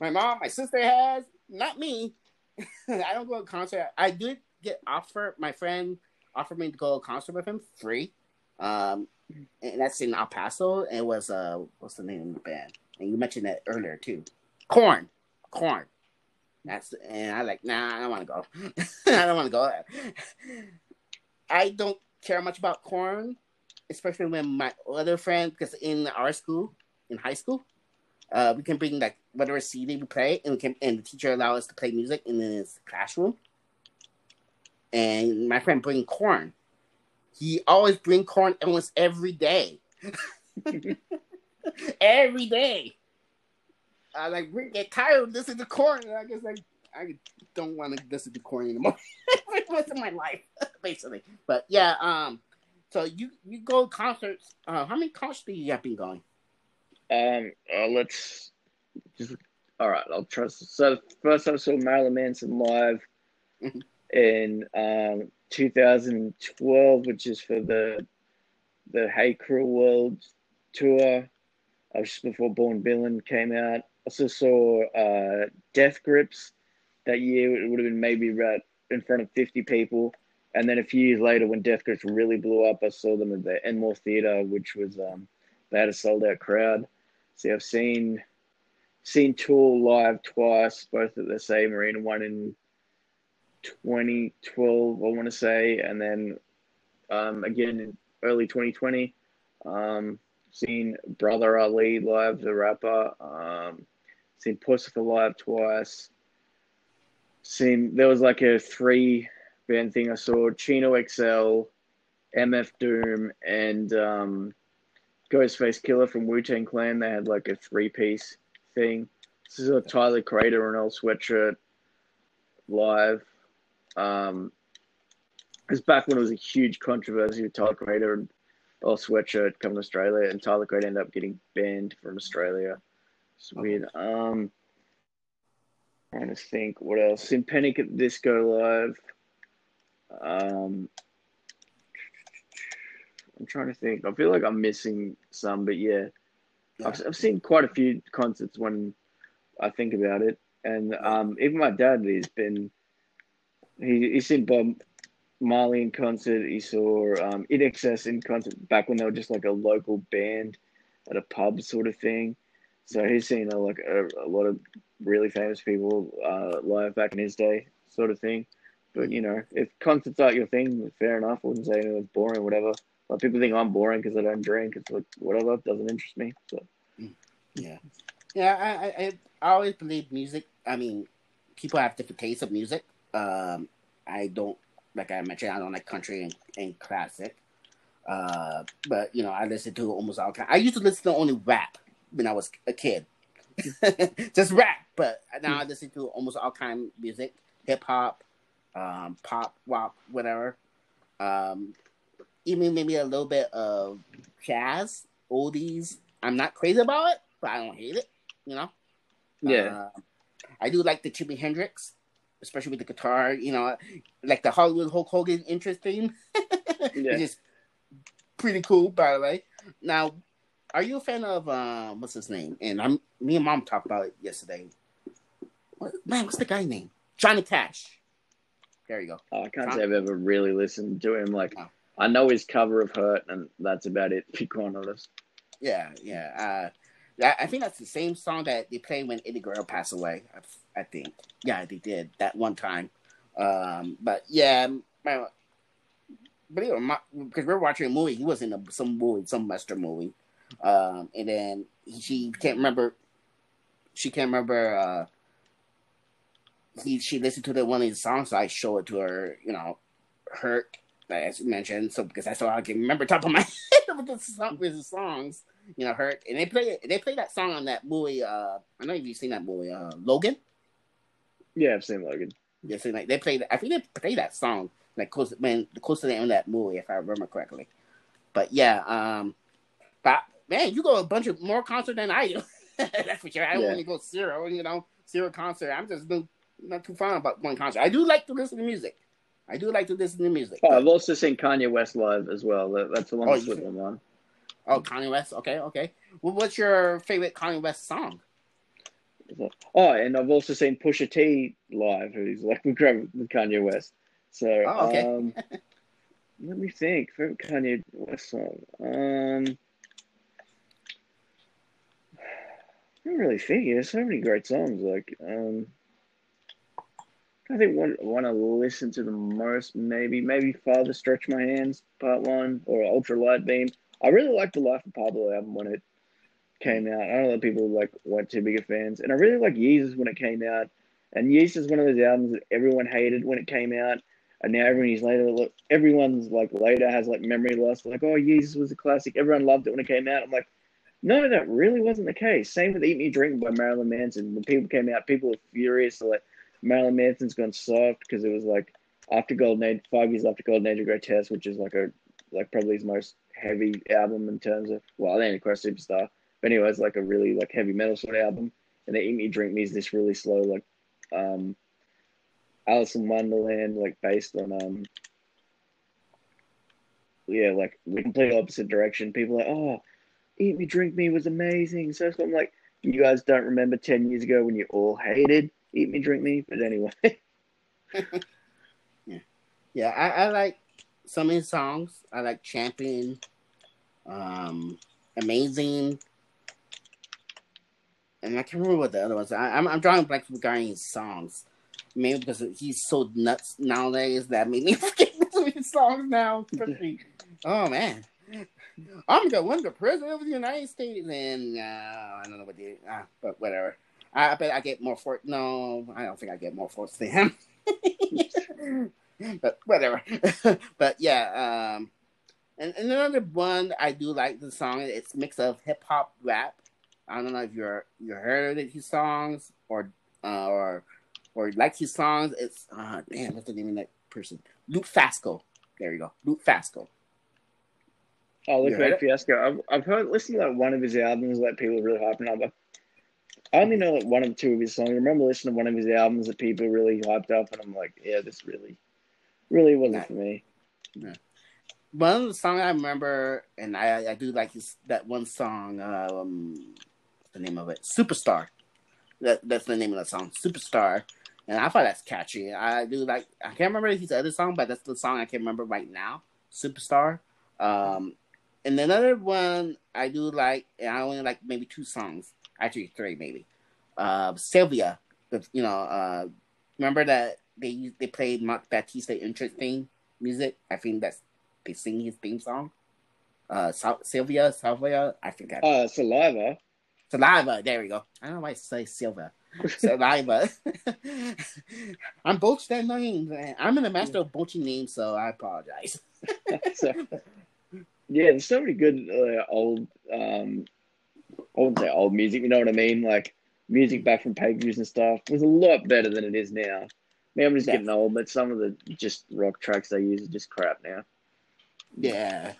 My mom, my sister has. Not me. I don't go to concert. I did get offered. My friend offered me to go to a concert with him free. Um, and that's in El Paso. It was uh, what's the name of the band? And you mentioned that earlier too. Korn, Korn. That's and I like. Nah, I don't want to go. I don't want to go. I don't care much about Korn, especially when my other friend, because in our school, in high school, uh, we can bring like whatever CD we play, and we can, and the teacher allow us to play music in his classroom. And my friend bring Korn. He always bring Korn almost every day. every day. I like we get tired of listening to Korn. and I guess like I don't want to listen to Korn anymore for of my life, basically. But yeah, um, so you you go concerts. Uh, how many concerts do you have been going? Um, uh, let's just all right. I'll trust. So first, I saw Marilyn Manson live mm-hmm. in um 2012, which is for the the Hey Cruel World tour. I was just before Born Villain came out. I also saw uh, Death Grips that year. It would have been maybe right in front of 50 people. And then a few years later, when Death Grips really blew up, I saw them at the Enmore Theatre, which was um, they had a sold out crowd. See, I've seen seen Tool live twice, both at the same arena. One in 2012, I want to say, and then um, again in early 2020. Um, seen Brother Ali live, the rapper. Um, seen Puscifer live twice seen there was like a three band thing I saw Chino XL, MF Doom, and um, Ghostface Killah from Wu Tang Clan. They had like a three piece thing. This is a Tyler Creator and Earl Sweatshirt live. Um, it was back when it was a huge controversy with Tyler Creator and Earl Sweatshirt coming to Australia, and Tyler Creator ended up getting banned from Australia. It's weird. Um, trying to think what else. In Panic at Disco Live. Um, I'm trying to think. I feel like I'm missing some, but yeah, yeah. I've, I've seen quite a few concerts when I think about it, and um, even my dad has been. He he's seen Bob Marley in concert. He saw um, INXS in concert back when they were just like a local band at a pub sort of thing. So he's seen a, like a, a lot of really famous people uh, live back in his day, sort of thing. But you know, if concerts aren't your thing, fair enough. I wouldn't say it's boring, or whatever. A lot of people think I'm boring because I don't drink. It's like whatever doesn't interest me. So yeah, yeah. I I, I always believe music. I mean, people have different tastes of music. Um, I don't like I mentioned. I don't like country and, and classic. Uh, but you know, I listen to almost all kind. I used to listen to only rap when I was a kid. just rap. But now I listen to almost all kind of music, hip hop, um, pop, rock, whatever. Um, even maybe a little bit of jazz, oldies. I'm not crazy about it, but I don't hate it. You know. Yeah. Uh, I do like the Jimi Hendrix, especially with the guitar. You know, like the Hollywood Hulk Hogan interesting. yeah. Which is pretty cool, by the way. Now, are you a fan of uh, what's his name? And I'm me and mom talked about it yesterday. What, man, what's the guy name? Johnny Cash. There you go. Oh, I can't say I've ever really listened to him. Like. I know his cover of "Hurt," and that's about it. Be quite honest. Yeah, yeah. Uh, I think that's the same song that they played when Eddie Guerrero passed away. I, think. Yeah, they did that one time. Um, but yeah, but because we are watching a movie, he was in a, some movie, some Western movie, um, and then she can't remember. She can't remember. Uh, he she listened to the one of his songs, so I show it to her. You know, hurt as you mentioned. So because that's all I can remember top of my head with the song, with the songs. You know, hurt, and they play they play that song on that movie. Uh, I know if you've seen that movie, uh, Logan. Yeah, I've seen Logan. Yeah, so like they played. I think they play that song like close when close to the end of that movie, if I remember correctly. But yeah, um, but man, you go a bunch of more concert than I do. That's for sure. I don't yeah. want to go zero, you know, zero concert. I'm just not too fond about going concert. I do like to listen to music. I do like to listen to music. Oh. I've also seen Kanye West live as well. That's the one oh, with one. Oh, Kanye West. Okay, okay. Well, what's your favorite Kanye West song? Oh, and I've also seen Pusha T live, who's like with Kanye West. So, oh, okay. um, let me think. Favorite Kanye West song? Um, I don't really think. There's so many great songs. Like, um, I think one want to listen to the most. Maybe, maybe Father Stretch My Hands Part One or Ultra Light Beam. I really liked the Life of Pablo album when it came out. I don't know if people like weren't too big of fans, and I really like Yeezus when it came out. And Yeezus is one of those albums that everyone hated when it came out, and now everyone years later, look, everyone's like later has like memory loss. Like, oh, Yeezus was a classic. Everyone loved it when it came out. I'm like, no, that really wasn't the case. Same with Eat Me Drink by Marilyn Manson. When people came out, people were furious. Like Marilyn Manson's gone soft because it was like after Golden Age, five years after Golden Age of Grotesque, which is like a like probably his most heavy album in terms of well, Antichrist Superstar. But anyway, it's like a really like heavy metal sort of album. And the Eat Me Drink Me is this really slow like um Alice in Wonderland, like based on um yeah, like the complete opposite direction. People like, oh, Eat Me Drink Me was amazing. So I'm like, you guys don't remember ten years ago when you all hated Eat Me Drink Me, but anyway. yeah, yeah, I, I like some of his songs. I like Champion, um, Amazing, and I can't remember what the other ones. I, am I'm, I'm drawing blank regarding his songs. Maybe because he's so nuts nowadays that made me forget some of his songs now. Oh man, I'm gonna win the president of the United States, and uh, I don't know what the, uh, but whatever. I, I bet I get more for no, I don't think I get more force than him. but whatever. but yeah, um, and, and another one I do like the song. It's mix of hip hop rap. I don't know if you're you heard his songs or uh, or or like his songs. It's uh damn, what's the name of that person? Luke Fasco. There you go, Luke Fasco. Oh, Lupe Fiasco. I've I've heard listened to like one of his albums that people are really hyping up. I only know like one or two of his songs. I remember listening to one of his albums that people really hyped up, and I'm like, yeah, this really, really wasn't for me. One of the songs I remember, and I I do like his that one song. Um, the name of it? Superstar. That that's the name of the song, Superstar and I thought that's catchy. I do like. I can't remember his other song, but that's the song I can remember right now. Superstar. Um, and another one I do like, and I only like maybe two songs, actually three maybe. Uh, Sylvia. You know, uh, remember that they they played Mark Batista interesting music. I think that's they sing his theme song. Uh, Sylvia, Sylvia. I forgot. Uh, Saliva. Saliva. There we go. I don't know why I say Sylvia. Saliva. I'm both that names. I'm in the master of botching names, so I apologize. so, yeah, there's so many good uh, old, um, I wouldn't say old music, you know what I mean? Like music back from pay views and stuff was a lot better than it is now. Maybe I'm just getting old, but some of the just rock tracks they use are just crap now. Yeah.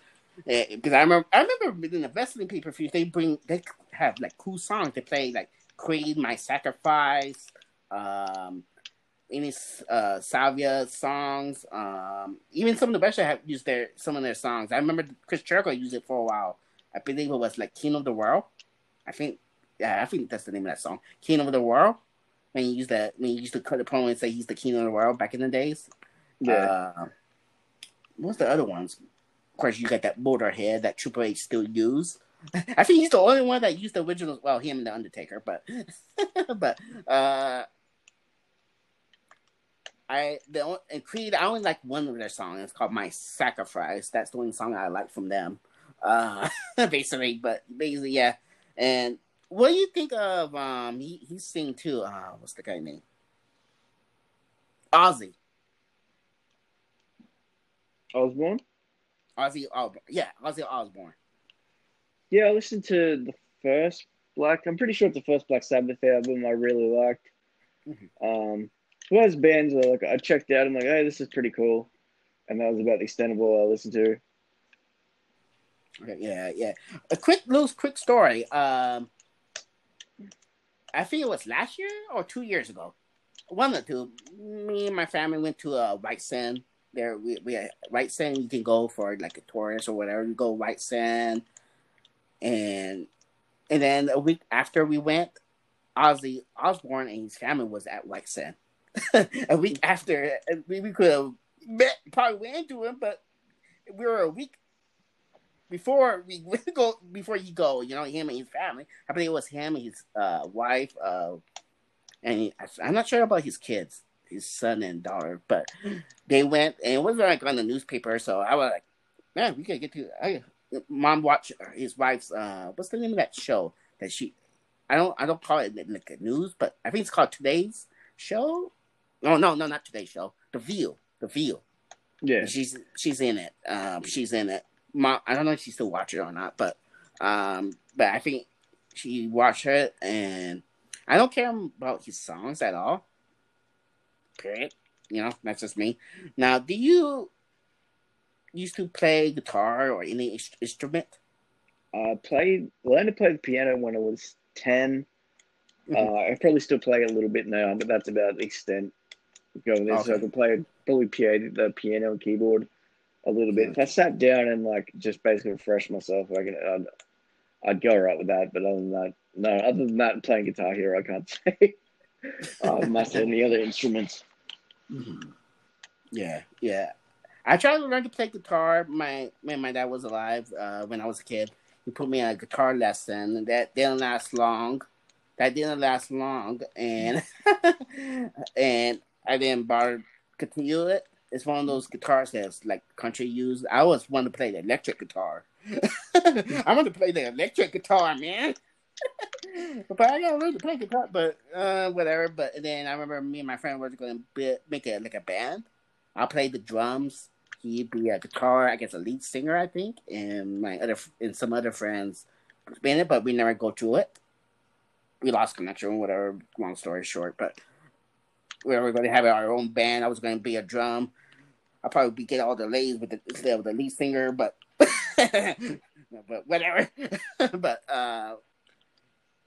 Because I remember, I remember in the wrestling pay per views, they bring, they have like cool songs. They play like Creed, My Sacrifice, um, any uh, Salvia songs, um, even some of the best have used their some of their songs. I remember Chris Jericho used it for a while. I believe it was like King of the World. I think, yeah, I think that's the name of that song, King of the World. When you use that, when you used to cut the promo and say he's the king of the world back in the days. Yeah. Uh, what's the other ones? Of course, you got that Motorhead that Triple H still use. I think he's the only one that used the original. Well, him and the Undertaker, but but uh, I the and Creed. I only like one of their songs. It's called "My Sacrifice." That's the only song I like from them. Uh, basically, but basically, yeah. And what do you think of um? He he's sing too. Uh, what's the guy name? Ozzy. Osbourne. Ozzy. Yeah, Ozzy Osbourne. Yeah, I listened to the first Black. I'm pretty sure it's the first Black Sabbath album I really liked. Mm-hmm. Um, was bands that like I checked out. I'm like, hey, this is pretty cool, and that was about the extent of all I listened to. Yeah, yeah. A quick little quick story. Um, I think it was last year or two years ago. One or two. Me and my family went to a White Sand. There, we we White Sand. You can go for like a tourist or whatever. You go White Sand, and and then a week after we went, Ozzy Osbourne and his family was at White Sand. a week after, we, we could have met, probably went into him, but we were a week before we go before you go. You know, him and his family. I believe it was him and his uh, wife, uh, and he, I'm not sure about his kids, his son and daughter, but they went and it was like on the newspaper. So I was like, man, we could get to. I, mom watch his wife's. Uh, what's the name of that show that she? I don't. I don't call it like news, but I think it's called Today's Show. Oh no, no, not today's show. The View, The View. Yeah, she's she's in it. Um, she's in it. Mom, I don't know if she still watches it or not, but um, but I think she watched it, and I don't care about his songs at all. Period. You know, that's just me. Now, do you used to play guitar or any instrument? I uh, played, learned to play the piano when I was 10. Mm-hmm. Uh, I probably still play a little bit now, but that's about the extent going there. Okay. So I can play probably piano, the piano and keyboard a little bit. If I sat down and like just basically refresh myself, I can, I'd, I'd go right with that. But other than that, no. Other than that, playing guitar here, I can't say uh, much any other instruments. Mm-hmm. Yeah, yeah. I tried to learn to play guitar. My when my dad was alive, uh, when I was a kid, he put me on a guitar lesson. That didn't last long. That didn't last long, and and I didn't bother continue it. It's one of those guitars that's like country used. I always wanted to play the electric guitar. I want to play the electric guitar, man. but I gotta learn to play guitar, but uh, whatever. But then I remember me and my friend were going to make it like a band. I'll play the drums. He'd be a guitar, I guess a lead singer, I think, and my other and some other friends in it, but we never go to it. We lost connection, whatever. Long story short, but we were going to have our own band. I was going to be a drum. I'll probably get all the ladies with the of the lead singer, but but whatever. but uh,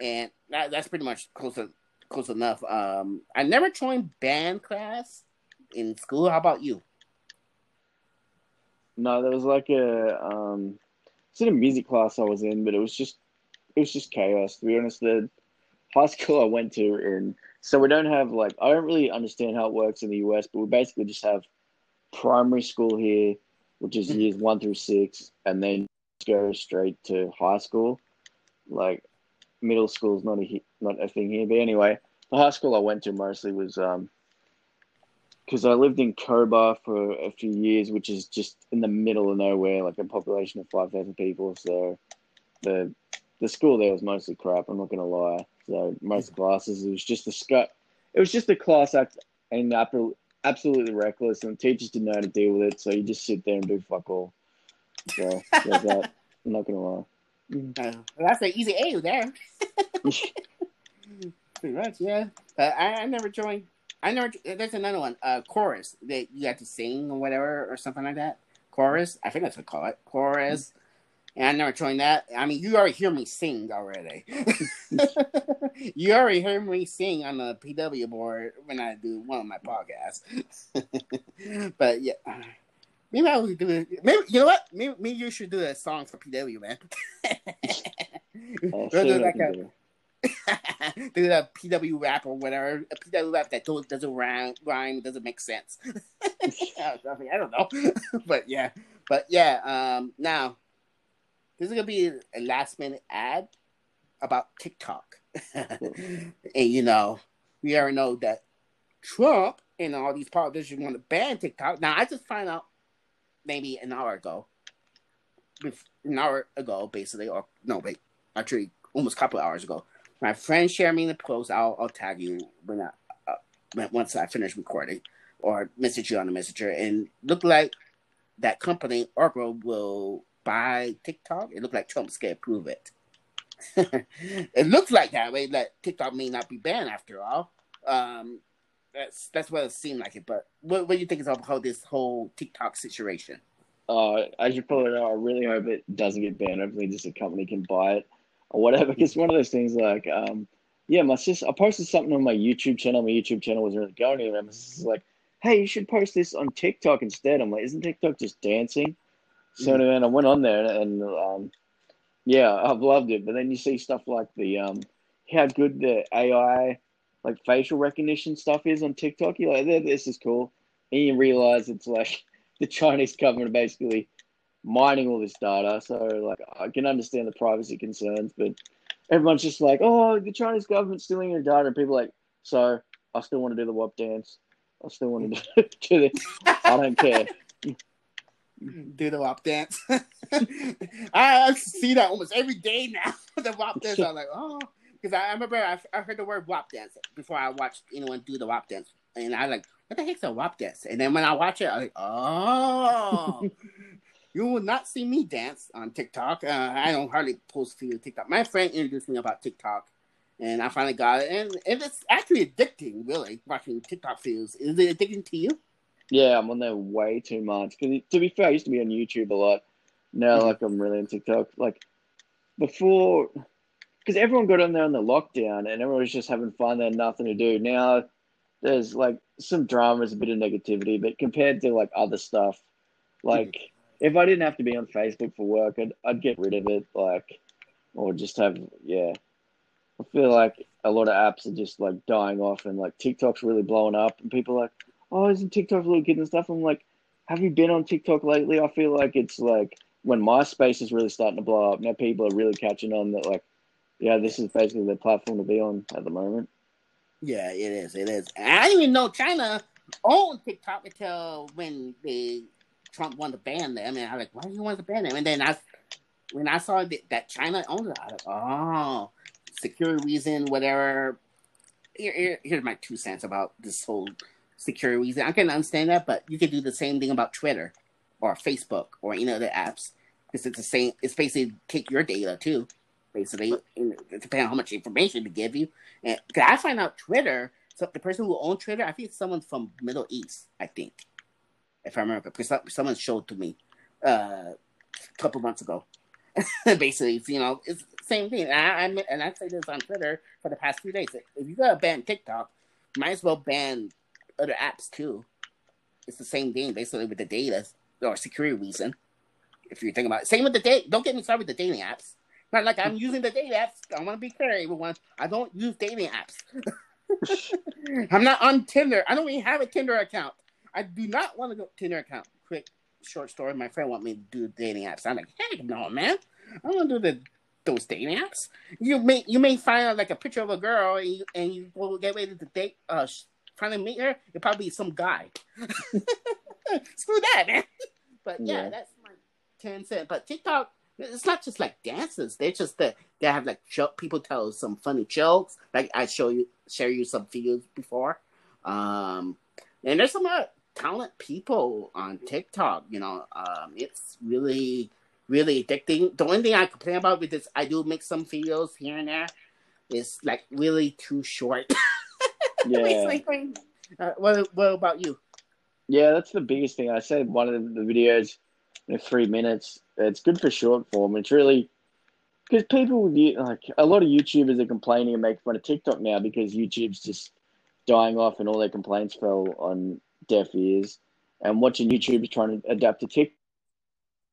and that, that's pretty much close to, close enough. Um, I never joined band class in school. How about you? No, there was like a um, it's in a music class I was in, but it was just it was just chaos. To be honest, the high school I went to and so we don't have like I don't really understand how it works in the US, but we basically just have primary school here, which is years one through six, and then go straight to high school. Like middle school is not a not a thing here, but anyway, the high school I went to mostly was um because I lived in Cobar for a few years, which is just in the middle of nowhere, like a population of five thousand people. So the the school there was mostly crap. I'm not gonna lie. So most classes, it was just a scut. It was just a class act and absolutely reckless, and teachers didn't know how to deal with it. So you just sit there and do fuck all. So there's that. I'm not gonna lie. Uh, well, that's an easy A there. Pretty much, yeah. Uh, I, I never joined. I never. There's another one. Uh, chorus that you have to sing or whatever or something like that. Chorus. I think that's what I call it. Chorus and I never joined that. I mean, you already hear me sing already. you already hear me sing on the PW board when I do one of my podcasts. but yeah, maybe I would do it. Maybe you know what? Maybe, maybe you should do a song for PW, man. oh, do like a, do that PW rap or whatever. A PW rap that doesn't rhyme, rhyme doesn't make sense. I don't know, but yeah, but yeah. Um, now this is gonna be a last minute ad about TikTok, and you know we already know that Trump and all these politicians want to ban TikTok. Now I just found out maybe an hour ago, an hour ago basically, or no wait, actually almost a couple hours ago. My friend shared me the post. I'll, I'll tag you when I uh, once I finish recording, or message you on the messenger. And look like that company Oracle will buy TikTok. It looked like Trump's gonna approve it. it looks like that way. That TikTok may not be banned after all. Um, that's that's what it seemed like it. But what what do you think is about this whole TikTok situation? Uh, as you probably know, I really hope it doesn't get banned. Hopefully, just a company can buy it or whatever. It's one of those things like, um, yeah, my sister. I posted something on my YouTube channel. My YouTube channel wasn't really going anywhere. My sister's like, hey, you should post this on TikTok instead. I'm like, isn't TikTok just dancing? So mm-hmm. anyway, I went on there and um, yeah, I've loved it. But then you see stuff like the um, how good the AI like facial recognition stuff is on TikTok. You're like, this is cool, and you realize it's like the Chinese government basically mining all this data. So like, I can understand the privacy concerns, but everyone's just like, oh, the Chinese government's stealing your data, and people like, so I still want to do the WAP dance. I still want to do this. I don't care. Do the WAP dance. I see that almost every day now. the WAP dance. I'm like, oh, because I, remember I, I, heard the word WAP dance before I watched anyone do the WAP dance, and I like, what the heck's a WAP dance? And then when I watch it, I'm like, oh. you will not see me dance on TikTok. Uh, I don't hardly post to TikTok. My friend introduced me about TikTok and I finally got it, and, and it's actually addicting. Really, watching TikTok videos is it addicting to you? Yeah, I'm on there way too much. Because to be fair, I used to be on YouTube a lot. Now, mm-hmm. like I'm really on TikTok. Like before, because everyone got on there on the lockdown, and everyone was just having fun. They had nothing to do. Now, there's like some dramas, a bit of negativity, but compared to like other stuff, like. Mm-hmm. If I didn't have to be on Facebook for work, I'd, I'd get rid of it, like, or just have, yeah, I feel like a lot of apps are just like dying off, and like TikTok's really blowing up, and people are like, "Oh, isn't TikTok really good and stuff?" I'm like, "Have you been on TikTok lately?" I feel like it's like when MySpace is really starting to blow up. Now people are really catching on that, like, yeah, this is basically the platform to be on at the moment. Yeah, it is. It is. I didn't even know China owned TikTok until when they Trump wanted to ban them, and I was like, "Why do you want to ban them?" And then I, when I saw that, that China owned it, I was like, "Oh." security reason, whatever. Here, here, here's my two cents about this whole security reason. I can understand that, but you can do the same thing about Twitter or Facebook or any other apps because it's the same. It's basically take your data too, basically. Depends on how much information to give you. And cause I find out Twitter. So the person who owns Twitter, I think it's someone from Middle East. I think, if I remember, because someone showed to me uh, a couple months ago. basically, you know, it's the same thing. And I, I and I say this on Twitter for the past few days. If you gotta ban TikTok, might as well ban other apps too. It's the same thing basically with the data or security reason. If you're thinking about it. Same with the date. Don't get me started with the dating apps. Not like I'm using the dating apps. I want to be clear, everyone. I don't use dating apps. I'm not on Tinder. I don't even have a Tinder account. I do not want to go Tinder account. Quick short story. My friend want me to do dating apps. I'm like, heck no, man. I want to do the those dating apps. You may you may find like a picture of a girl and you, and you will get ready to date. Uh, trying to meet her. It'll probably be some guy. Screw that, man. But yeah, yeah, that's my ten cent. But TikTok, it's not just like dances. They just that they have like joke, people tell some funny jokes. Like I show you share you some videos before. Um, and there's some uh, talent people on TikTok. You know, um, it's really really addicting. The only thing I complain about with this, I do make some videos here and there. It's like really too short. yeah. uh, what, what about you? Yeah, that's the biggest thing. I said one of the videos, in three minutes. It's good for short form. It's really because people like a lot of YouTubers are complaining and making fun of TikTok now because YouTube's just dying off and all their complaints fell on deaf ears. And watching YouTube is trying to adapt to TikTok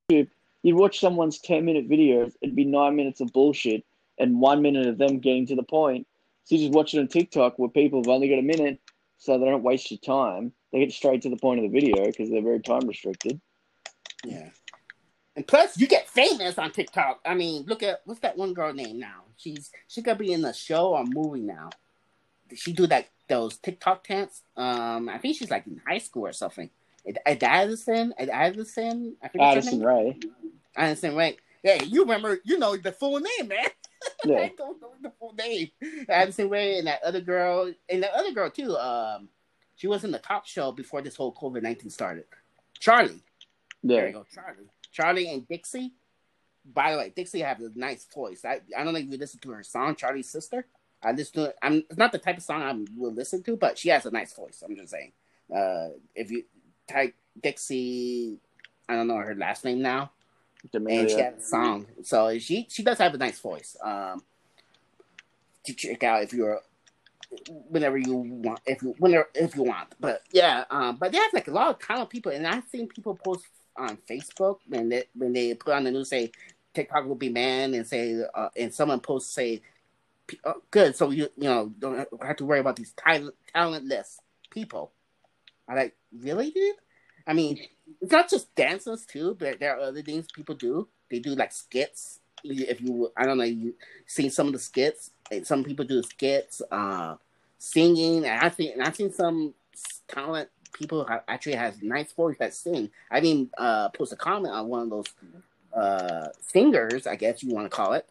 you'd watch someone's 10 minute videos, it'd be nine minutes of bullshit and one minute of them getting to the point. So you just watch it on TikTok where people have only got a minute so they don't waste your time. They get straight to the point of the video because they're very time restricted. Yeah. And plus, you get famous on TikTok. I mean, look at what's that one girl name now? She's she gonna be in a show or movie now. Did she do that those TikTok dance? Um, I think she's like in high school or something. Addison, Addison, I think Addison Rae. Addison Rae. Yeah, you remember? You know the full name, man. Yeah. I don't know the full name. Addison Rae and that other girl, and that other girl too. Um, she was in the top show before this whole COVID nineteen started. Charlie. Yeah. There you go, Charlie. Charlie and Dixie. By the way, Dixie has a nice voice. I, I don't know if you listen to her song, Charlie's Sister. I listen to. I'm it's not the type of song I will listen to, but she has a nice voice. I'm just saying. Uh, if you type Dixie, I don't know her last name now, D'Amelio. and she has a song. So she she does have a nice voice. Um, to check out if you're whenever you want, if you whenever if you want. But yeah, um, but they have like a lot of talented people, and I've seen people post on Facebook when they when they put on the news say TikTok will be banned, and say uh, and someone posts say oh, good, so you you know don't have to worry about these talent, talentless people. I like really, dude. I mean, it's not just dances too, but there are other things people do. They do like skits. If you, I don't know, you seen some of the skits. Some people do skits, uh, singing, and I think, and I've seen some talent people actually has nice voice that sing. I didn't uh, post a comment on one of those uh, singers, I guess you want to call it.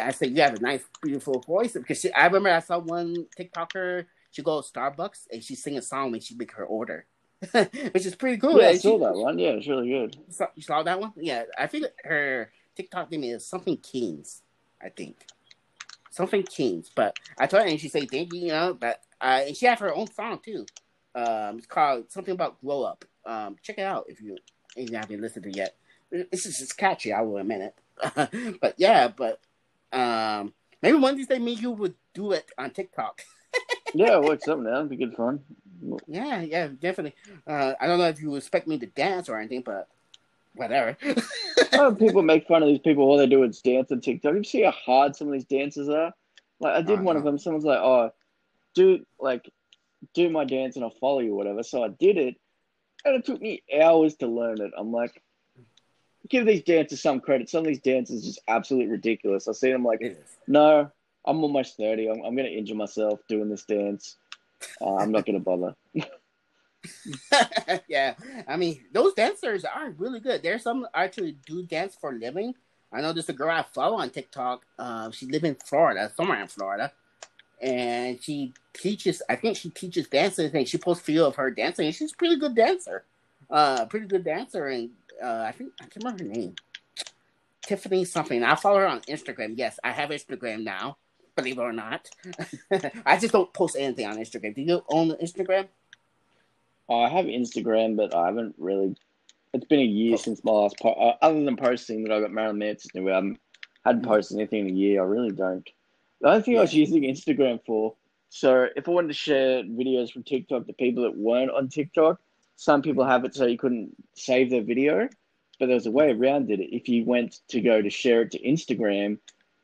I said you have a nice, beautiful voice because she, I remember I saw one TikToker. She go to Starbucks and she sing a song when she make her order, which is pretty cool. Yeah, I saw that one. Yeah, it's really good. You saw, you saw that one? Yeah, I think her TikTok name is something Kings. I think something Kings. But I told her and she said thank you, you know. But uh, and she have her own song too. Um, it's called something about grow up. Um, check it out if you if you haven't listened to it yet. It's just it's catchy. I will admit it. but yeah, but um, maybe one of these days, me you would do it on TikTok. yeah, what's up, man? It'd be good fun. Yeah, yeah, definitely. Uh, I don't know if you expect me to dance or anything, but whatever. people make fun of these people. All they do is dance on TikTok. You see how hard some of these dances are. Like I did uh-huh. one of them. Someone's like, "Oh, do like do my dance and I'll follow you, whatever. So I did it, and it took me hours to learn it. I'm like, give these dancers some credit. Some of these dances just absolutely ridiculous. I see them like, no, I'm almost 30. I'm, I'm going to injure myself doing this dance. Uh, I'm not to bother. yeah, I mean, those dancers are really good. There's some actually do dance for living. I know there's a girl I follow on TikTok. Uh, she lives in Florida, somewhere in Florida and she teaches. I think she teaches dancing. and she posts video of her dancing. And she's a pretty good dancer, uh, pretty good dancer. And uh, I think I can't remember her name, Tiffany something. I follow her on Instagram. Yes, I have Instagram now. Believe it or not, I just don't post anything on Instagram. Do you own Instagram? Oh, I have Instagram, but I haven't really. It's been a year oh. since my last post. Uh, other than posting that I got Marilyn Manson, I haven't hadn't mm-hmm. posted anything in a year. I really don't. The only thing yeah. I was using Instagram for, so if I wanted to share videos from TikTok to people that weren't on TikTok, some people have it so you couldn't save their video, but there was a way around it. If you went to go to share it to Instagram,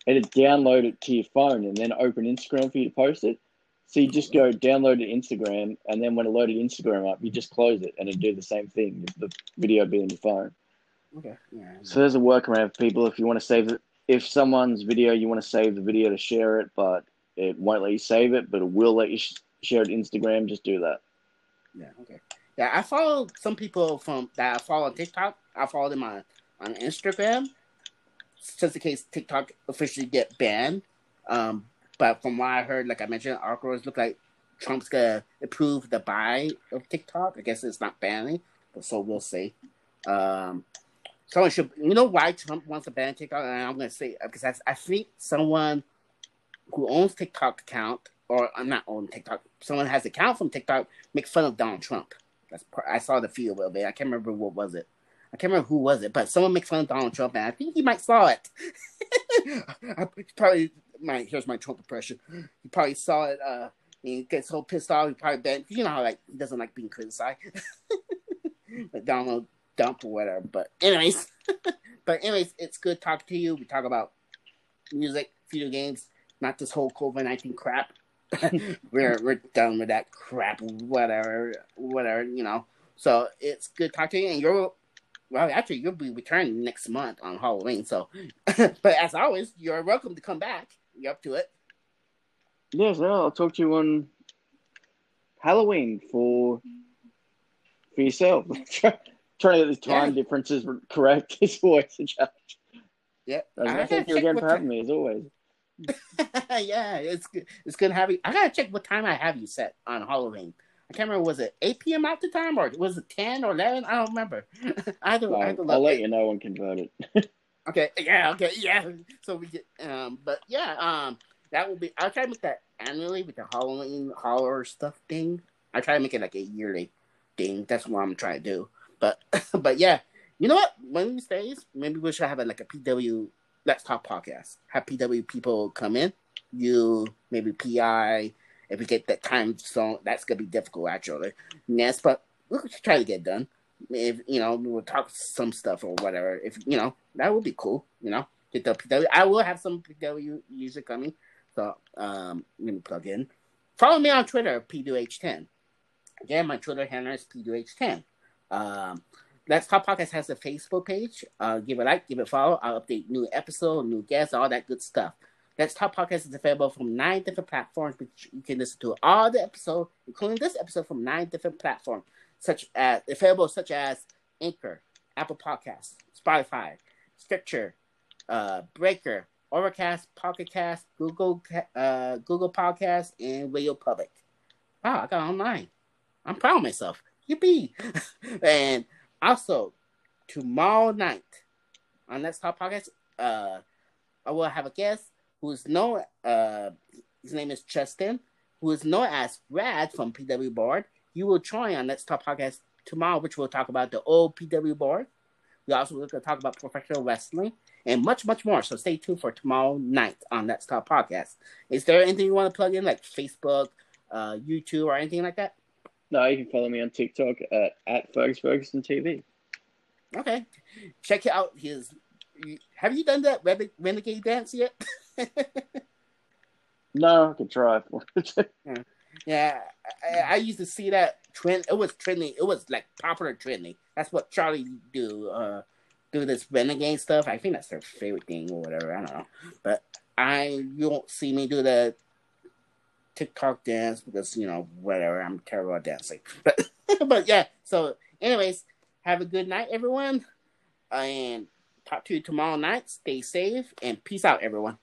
it'd download it to your phone and then open Instagram for you to post it. So you just go download it Instagram, and then when it loaded Instagram up, you just close it, and it'd do the same thing. The video be on your phone. Okay. Yeah. So there's a workaround for people if you want to save it if someone's video you want to save the video to share it, but it won't let you save it, but it will let you sh- share it Instagram. Just do that. Yeah. Okay. Yeah, I follow some people from that I follow on TikTok. I follow them on on Instagram, just in case TikTok officially get banned. Um, but from what I heard, like I mentioned, Oracle look like Trump's gonna approve the buy of TikTok. I guess it's not banning, but so we'll see. Um, someone should. You know why Trump wants to ban TikTok? And I'm to say because I, I think someone who owns TikTok account or I'm not on TikTok. Someone has account from TikTok make fun of Donald Trump. That's part, I saw the feel of it. I can't remember what was it. I can't remember who was it, but someone makes fun of Donald Trump, and I think he might saw it. I probably my here's my Trump impression. He probably saw it. Uh, he gets so pissed off. He probably banned. You know how like he doesn't like being criticized. but Donald dump or whatever. But anyways, but anyways, it's good talking to you. We talk about music, video games, not this whole COVID nineteen crap. we're we're done with that crap. Whatever, whatever, you know. So it's good talking to you, and you're well, actually, you'll be returning next month on Halloween. So, but as always, you're welcome to come back. You're up to it. Yes, I'll talk to you on Halloween for for yourself. trying to get these time yeah. differences correct is always a challenge. Yeah, I, thank you again for having me as always. yeah, it's good. It's good having. I gotta check what time I have you set on Halloween. I can't remember. Was it eight p.m. at the time, or was it ten or eleven? I don't remember. either, well, either I'll let you know and convert it. okay. Yeah. Okay. Yeah. So we get. Um. But yeah. Um. That will be. I'll try to make that annually with the Halloween horror stuff thing. I try to make it like a yearly thing. That's what I'm trying to do. But but yeah, you know what? One of these days, maybe we should have a, like a PW Let's Talk podcast. Have PW people come in. You maybe PI. If we get that time zone, that's gonna be difficult actually. Yes, but we'll try to get done. If you know, we'll talk some stuff or whatever. If you know, that would be cool. You know, get the PW. I will have some PW user coming. So um, let me plug in. Follow me on Twitter, P2H10. Again, my Twitter handle is P2H10. Um, Let's Talk Podcast has a Facebook page. Uh, give it a like, give it a follow. I'll update new episode, new guests, all that good stuff. Let's Talk Podcast is available from nine different platforms, which you can listen to all the episodes, including this episode, from nine different platforms, such as available such as Anchor, Apple Podcasts, Spotify, Stitcher, uh, Breaker, Overcast, Pocket Cast, Google uh, Google Podcast, and Radio Public. Wow, I got online. I'm proud of myself. Yippee! and also, tomorrow night on Let's Talk Podcast, uh, I will have a guest who is known. Uh, his name is Justin, who is known as Brad from PW Board. You will join on Let's Talk Podcast tomorrow, which will talk about the old PW Board. We also to talk about professional wrestling and much, much more. So stay tuned for tomorrow night on Let's Talk Podcast. Is there anything you want to plug in, like Facebook, uh, YouTube, or anything like that? No, you can follow me on TikTok at, at Fergus Ferguson TV. Okay. Check out his. Have you done that renegade dance yet? no, I can try. yeah, yeah I, I, used to see that trend. It was trending. It was like popular trending. That's what Charlie do. Uh, do this renegade stuff. I think that's their favorite thing or whatever. I don't know, but I you won't see me do the TikTok dance because you know whatever. I'm terrible at dancing, but but yeah. So, anyways, have a good night, everyone, and talk to you tomorrow night. Stay safe and peace out, everyone.